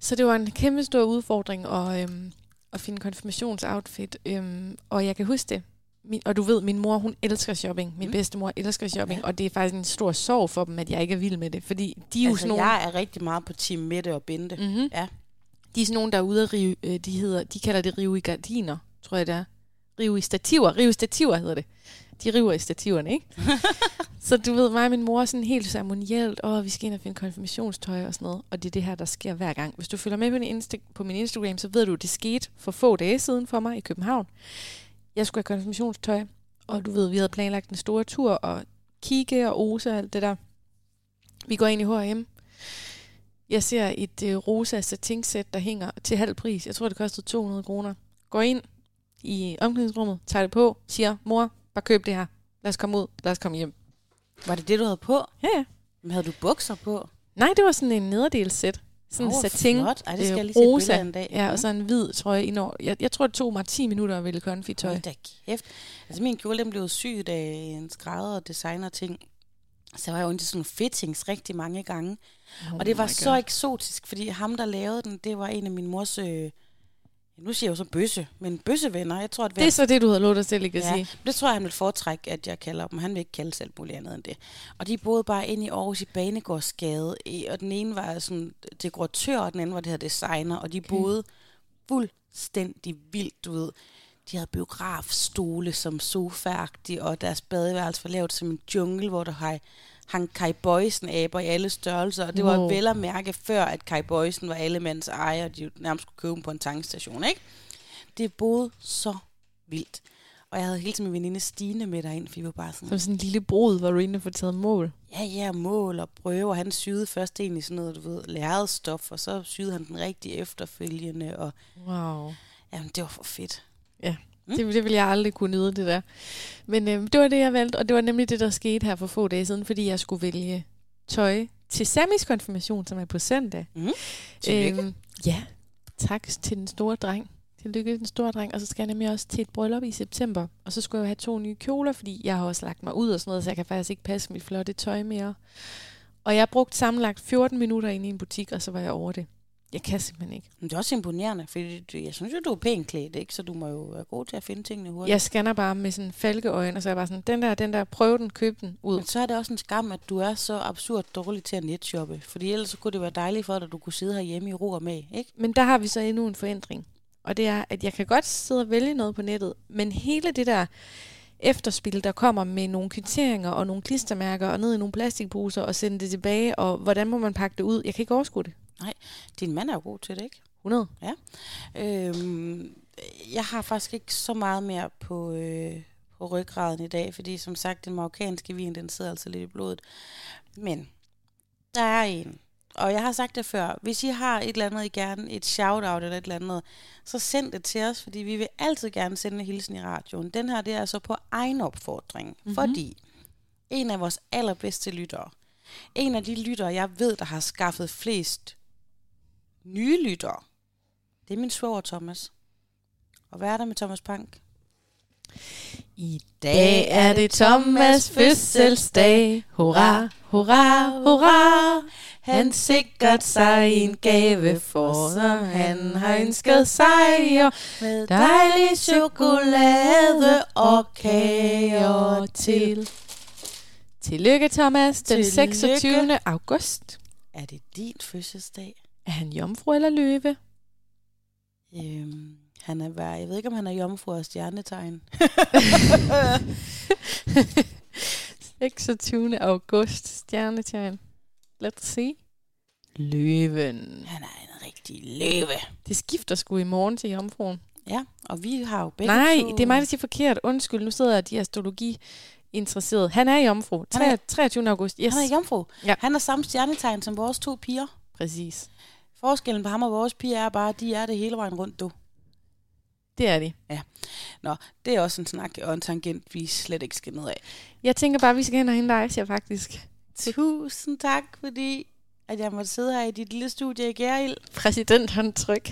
[SPEAKER 1] Så det var en kæmpe stor udfordring at, øhm, at finde konfirmationsoutfit. Øhm, og jeg kan huske det. Min, og du ved, min mor, hun elsker shopping. Min
[SPEAKER 2] Mm.
[SPEAKER 1] bedstemor elsker shopping.
[SPEAKER 2] Ja.
[SPEAKER 1] Og det er faktisk en stor sorg for dem, at jeg ikke er vild med det. Fordi de er jo
[SPEAKER 2] Altså,
[SPEAKER 1] sådan nogle...
[SPEAKER 2] jeg er rigtig meget på Team Mette og Bente. Mm.
[SPEAKER 1] Mm-hmm.
[SPEAKER 2] Ja.
[SPEAKER 1] De er sådan nogle, der er ude at rive, øh, de, hedder, de kalder det rive i gardiner, tror jeg det er. Rive i stativer. Rive i stativer hedder det. De river i stativerne, ikke? så du ved, mig og min mor er sådan helt ceremonielt, åh, vi skal ind og finde konfirmationstøj og sådan noget. Og det er det her, der sker hver gang. Hvis du følger med på, min Insta- på min Instagram, så ved du, det skete for få dage siden for mig i København. Jeg skulle have konfirmationstøj, og du ved, vi havde planlagt en stor tur, og kigge og ose og alt det der. Vi går ind i H&M. Jeg ser et øh, rosa satinsæt, der hænger til halv pris. Jeg tror, det kostede 200 kroner. Går ind i omklædningsrummet, tager det på, siger, mor, bare køb det her. Lad os komme ud, lad os komme hjem.
[SPEAKER 2] Var det det, du havde på?
[SPEAKER 1] Ja, ja.
[SPEAKER 2] Men havde du bukser på?
[SPEAKER 1] Nej, det var sådan en nederdelsæt. Sådan
[SPEAKER 2] Åh,
[SPEAKER 1] satin,
[SPEAKER 2] flot. Ej, det skal
[SPEAKER 1] øh,
[SPEAKER 2] jeg lige et
[SPEAKER 1] rosa.
[SPEAKER 2] en dag.
[SPEAKER 1] Ja, og så en hvid trøje indover. Jeg, jeg tror, det tog mig 10 minutter at vælge konfitøj.
[SPEAKER 2] Hold da kæft. Altså min kjole, den blev syet af en skrædder og designer ting. Så jeg var jo til sådan fittings rigtig mange gange.
[SPEAKER 1] Oh
[SPEAKER 2] og det var
[SPEAKER 1] my
[SPEAKER 2] så
[SPEAKER 1] God.
[SPEAKER 2] eksotisk, fordi ham, der lavede den, det var en af min mors... Øh, nu siger jeg jo så bøsse, men bøssevenner. Jeg tror, at
[SPEAKER 1] Det er så det, du havde lovet dig selv ikke at
[SPEAKER 2] Ja,
[SPEAKER 1] sige.
[SPEAKER 2] det tror jeg, han vil foretrække, at jeg kalder dem. Han vil ikke kalde selv muligt andet end det. Og de boede bare inde i Aarhus i Banegårdsgade, og den ene var sådan dekoratør, og den anden var det her designer, og de boede fuldstændig vildt, du ved. De havde biografstole som sofa og deres badeværelse var lavet som en jungle, hvor der har hang Kai Boysen aber i alle størrelser, og det var
[SPEAKER 1] Wow.
[SPEAKER 2] vel at mærke før, at Kai Boysen var alle mands ejer, og de nærmest skulle købe dem på en tankstation, ikke? Det boede så vildt. Og jeg havde hele tiden min veninde Stine med derind, for vi var bare sådan,
[SPEAKER 1] Som sådan en lille brud, hvor du inde får taget mål.
[SPEAKER 2] ja, ja, mål og prøve, og han syede først egentlig sådan noget, du ved, lærredstof, og så syede han den rigtige efterfølgende, og
[SPEAKER 1] Wow.
[SPEAKER 2] jamen, det var for fedt.
[SPEAKER 1] Mm. Det, det ville jeg aldrig kunne nyde, det der. Men øh, det var det, jeg valgte, og det var nemlig det, der skete her for få dage siden, fordi jeg skulle vælge tøj til Samis konfirmation, som er på søndag.
[SPEAKER 2] Mm. Tillykke.
[SPEAKER 1] Øhm, ja, tak til den store dreng. Tillykke til den store dreng. Og så skal jeg nemlig også til et bryllup i september. Og så skulle jeg jo have to nye kjoler, fordi jeg har også lagt mig ud og sådan noget, så jeg kan faktisk ikke passe mit flotte tøj mere. Og jeg har brugt sammenlagt 14 minutter inde i en butik, og så var jeg over det. Jeg kan simpelthen ikke.
[SPEAKER 2] Men det er også imponerende, for jeg synes jo, du er pænt klædt, ikke? Så du må jo være god til at finde tingene hurtigt.
[SPEAKER 1] Jeg scanner bare med sådan falkeøjne, og så er jeg bare sådan, den der, den der, prøv den, køb den, ud.
[SPEAKER 2] Men så er det også en skam, at du er så absurd dårlig til at netshoppe. Fordi ellers så kunne det være dejligt for dig, at du kunne sidde herhjemme i ro og med, ikke?
[SPEAKER 1] Men der har vi så endnu en forændring. Og det er, at jeg kan godt sidde og vælge noget på nettet, men hele det der efterspil, der kommer med nogle kvitteringer og nogle klistermærker og ned i nogle plastikposer og sende det tilbage, og hvordan må man pakke det ud? Jeg kan ikke overskue det.
[SPEAKER 2] Din mand er jo god til det, ikke?
[SPEAKER 1] 100.
[SPEAKER 2] Øhm, jeg har faktisk ikke så meget mere på, øh, på ryggraden i dag, fordi som sagt, den marokkanske vin, den sidder altså lidt i blodet. Men der er en, og jeg har sagt det før, hvis I har et eller andet, I gerne, et shout-out eller et eller andet, så send det til os, fordi vi vil altid gerne sende en hilsen i radioen. Den her, det er altså på egen opfordring, mm-hmm. fordi en af vores allerbedste lyttere, en af de lyttere, jeg ved, der har skaffet flest nye lyttere, det er min svoger Thomas. Og hvad er der med Thomas Pank?
[SPEAKER 1] I dag er det Thomas fødselsdag. Hurra, hurra, hurra. Han sikkert sig en gave for, som han har ønsket sig. Og
[SPEAKER 2] Med
[SPEAKER 1] dejlig chokolade og kager til. Tillykke, Thomas. Den
[SPEAKER 2] Tillykke.
[SPEAKER 1] 26. august.
[SPEAKER 2] Er det din fødselsdag?
[SPEAKER 1] Er han jomfru eller løve?
[SPEAKER 2] Øhm, han er værd. Jeg ved ikke, om han er jomfru og stjernetegn.
[SPEAKER 1] 26. august. Stjernetegn. Let's see. Løven.
[SPEAKER 2] Han er en rigtig løve.
[SPEAKER 1] Det skifter sgu i morgen til jomfruen.
[SPEAKER 2] Ja, og vi har jo begge
[SPEAKER 1] Nej,
[SPEAKER 2] to...
[SPEAKER 1] det er mig, der siger forkert. Undskyld, nu sidder de astrologi interesseret. Han er i omfru.
[SPEAKER 2] Han er-
[SPEAKER 1] 23. august. Yes.
[SPEAKER 2] Han er jomfru.
[SPEAKER 1] Ja.
[SPEAKER 2] Han er samme stjernetegn som vores to piger.
[SPEAKER 1] Præcis.
[SPEAKER 2] Forskellen på ham og vores piger er bare, at de er det hele vejen rundt, du.
[SPEAKER 1] Det er de.
[SPEAKER 2] Nå, det er også en snak og en tangent, vi slet ikke skal ned af.
[SPEAKER 1] Jeg tænker bare, at vi skal hen og hente Aisha, faktisk.
[SPEAKER 2] Tusind tak, fordi at jeg måtte sidde her i dit lille studie i Gerild.
[SPEAKER 1] Præsidenthåndtryk.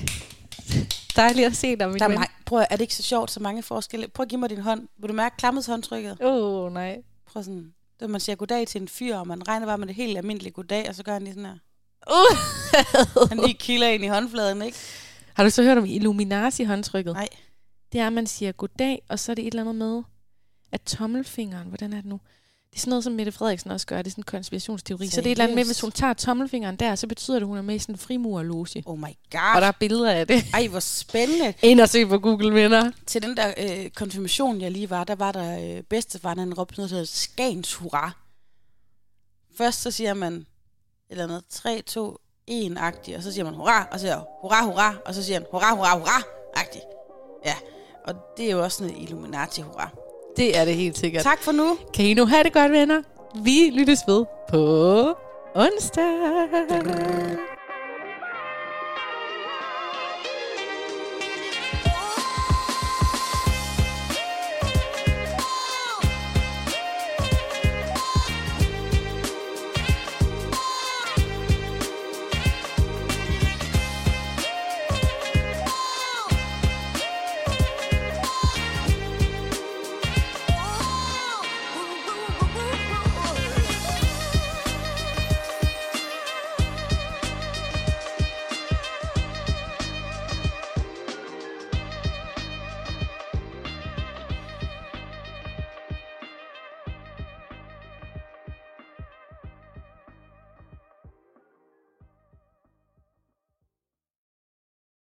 [SPEAKER 1] Dejligt at se dig, min
[SPEAKER 2] Der er, mig, prøv, er det ikke så sjovt, så mange forskelle? Prøv at give mig din hånd. Vil du mærke klammelshåndtrykket?
[SPEAKER 1] Åh, oh, nej.
[SPEAKER 2] Prøv sådan, det man siger goddag til en fyr, og man regner bare med det helt almindelige goddag, og så gør han lige sådan her.
[SPEAKER 1] Uh.
[SPEAKER 2] Han lige kilder ind i håndfladen, ikke?
[SPEAKER 1] Har du så hørt om Illuminati-håndtrykket?
[SPEAKER 2] Nej.
[SPEAKER 1] Det er, at man siger goddag, og så er det et eller andet med, at tommelfingeren, hvordan er det nu? Det er sådan noget, som Mette Frederiksen også gør. Det er sådan en konspirationsteori. Så det er et eller andet med,
[SPEAKER 2] Seriøst?
[SPEAKER 1] hvis hun tager tommelfingeren der, så betyder det, at hun er med i sådan en frimurerloge.
[SPEAKER 2] Oh my
[SPEAKER 1] Og
[SPEAKER 2] god.
[SPEAKER 1] der er billeder af det.
[SPEAKER 2] Ej, hvor spændende.
[SPEAKER 1] Ind og se på Google, venner.
[SPEAKER 2] Til den der øh, konfirmation, jeg lige var, der var der øh, bedstefaren, han råbte noget, der hedder Skans Hurra. Først så siger man eller andet 3, 2, 1-agtigt, og så siger man hurra, og så siger hurra, hurra, og så siger han hurra, hurra, hurra-agtigt. Ja, og det er jo også noget Illuminati hurra.
[SPEAKER 1] Det er det helt sikkert.
[SPEAKER 2] Tak for nu.
[SPEAKER 1] Kan I nu have det godt, venner? Vi lyttes ved på onsdag.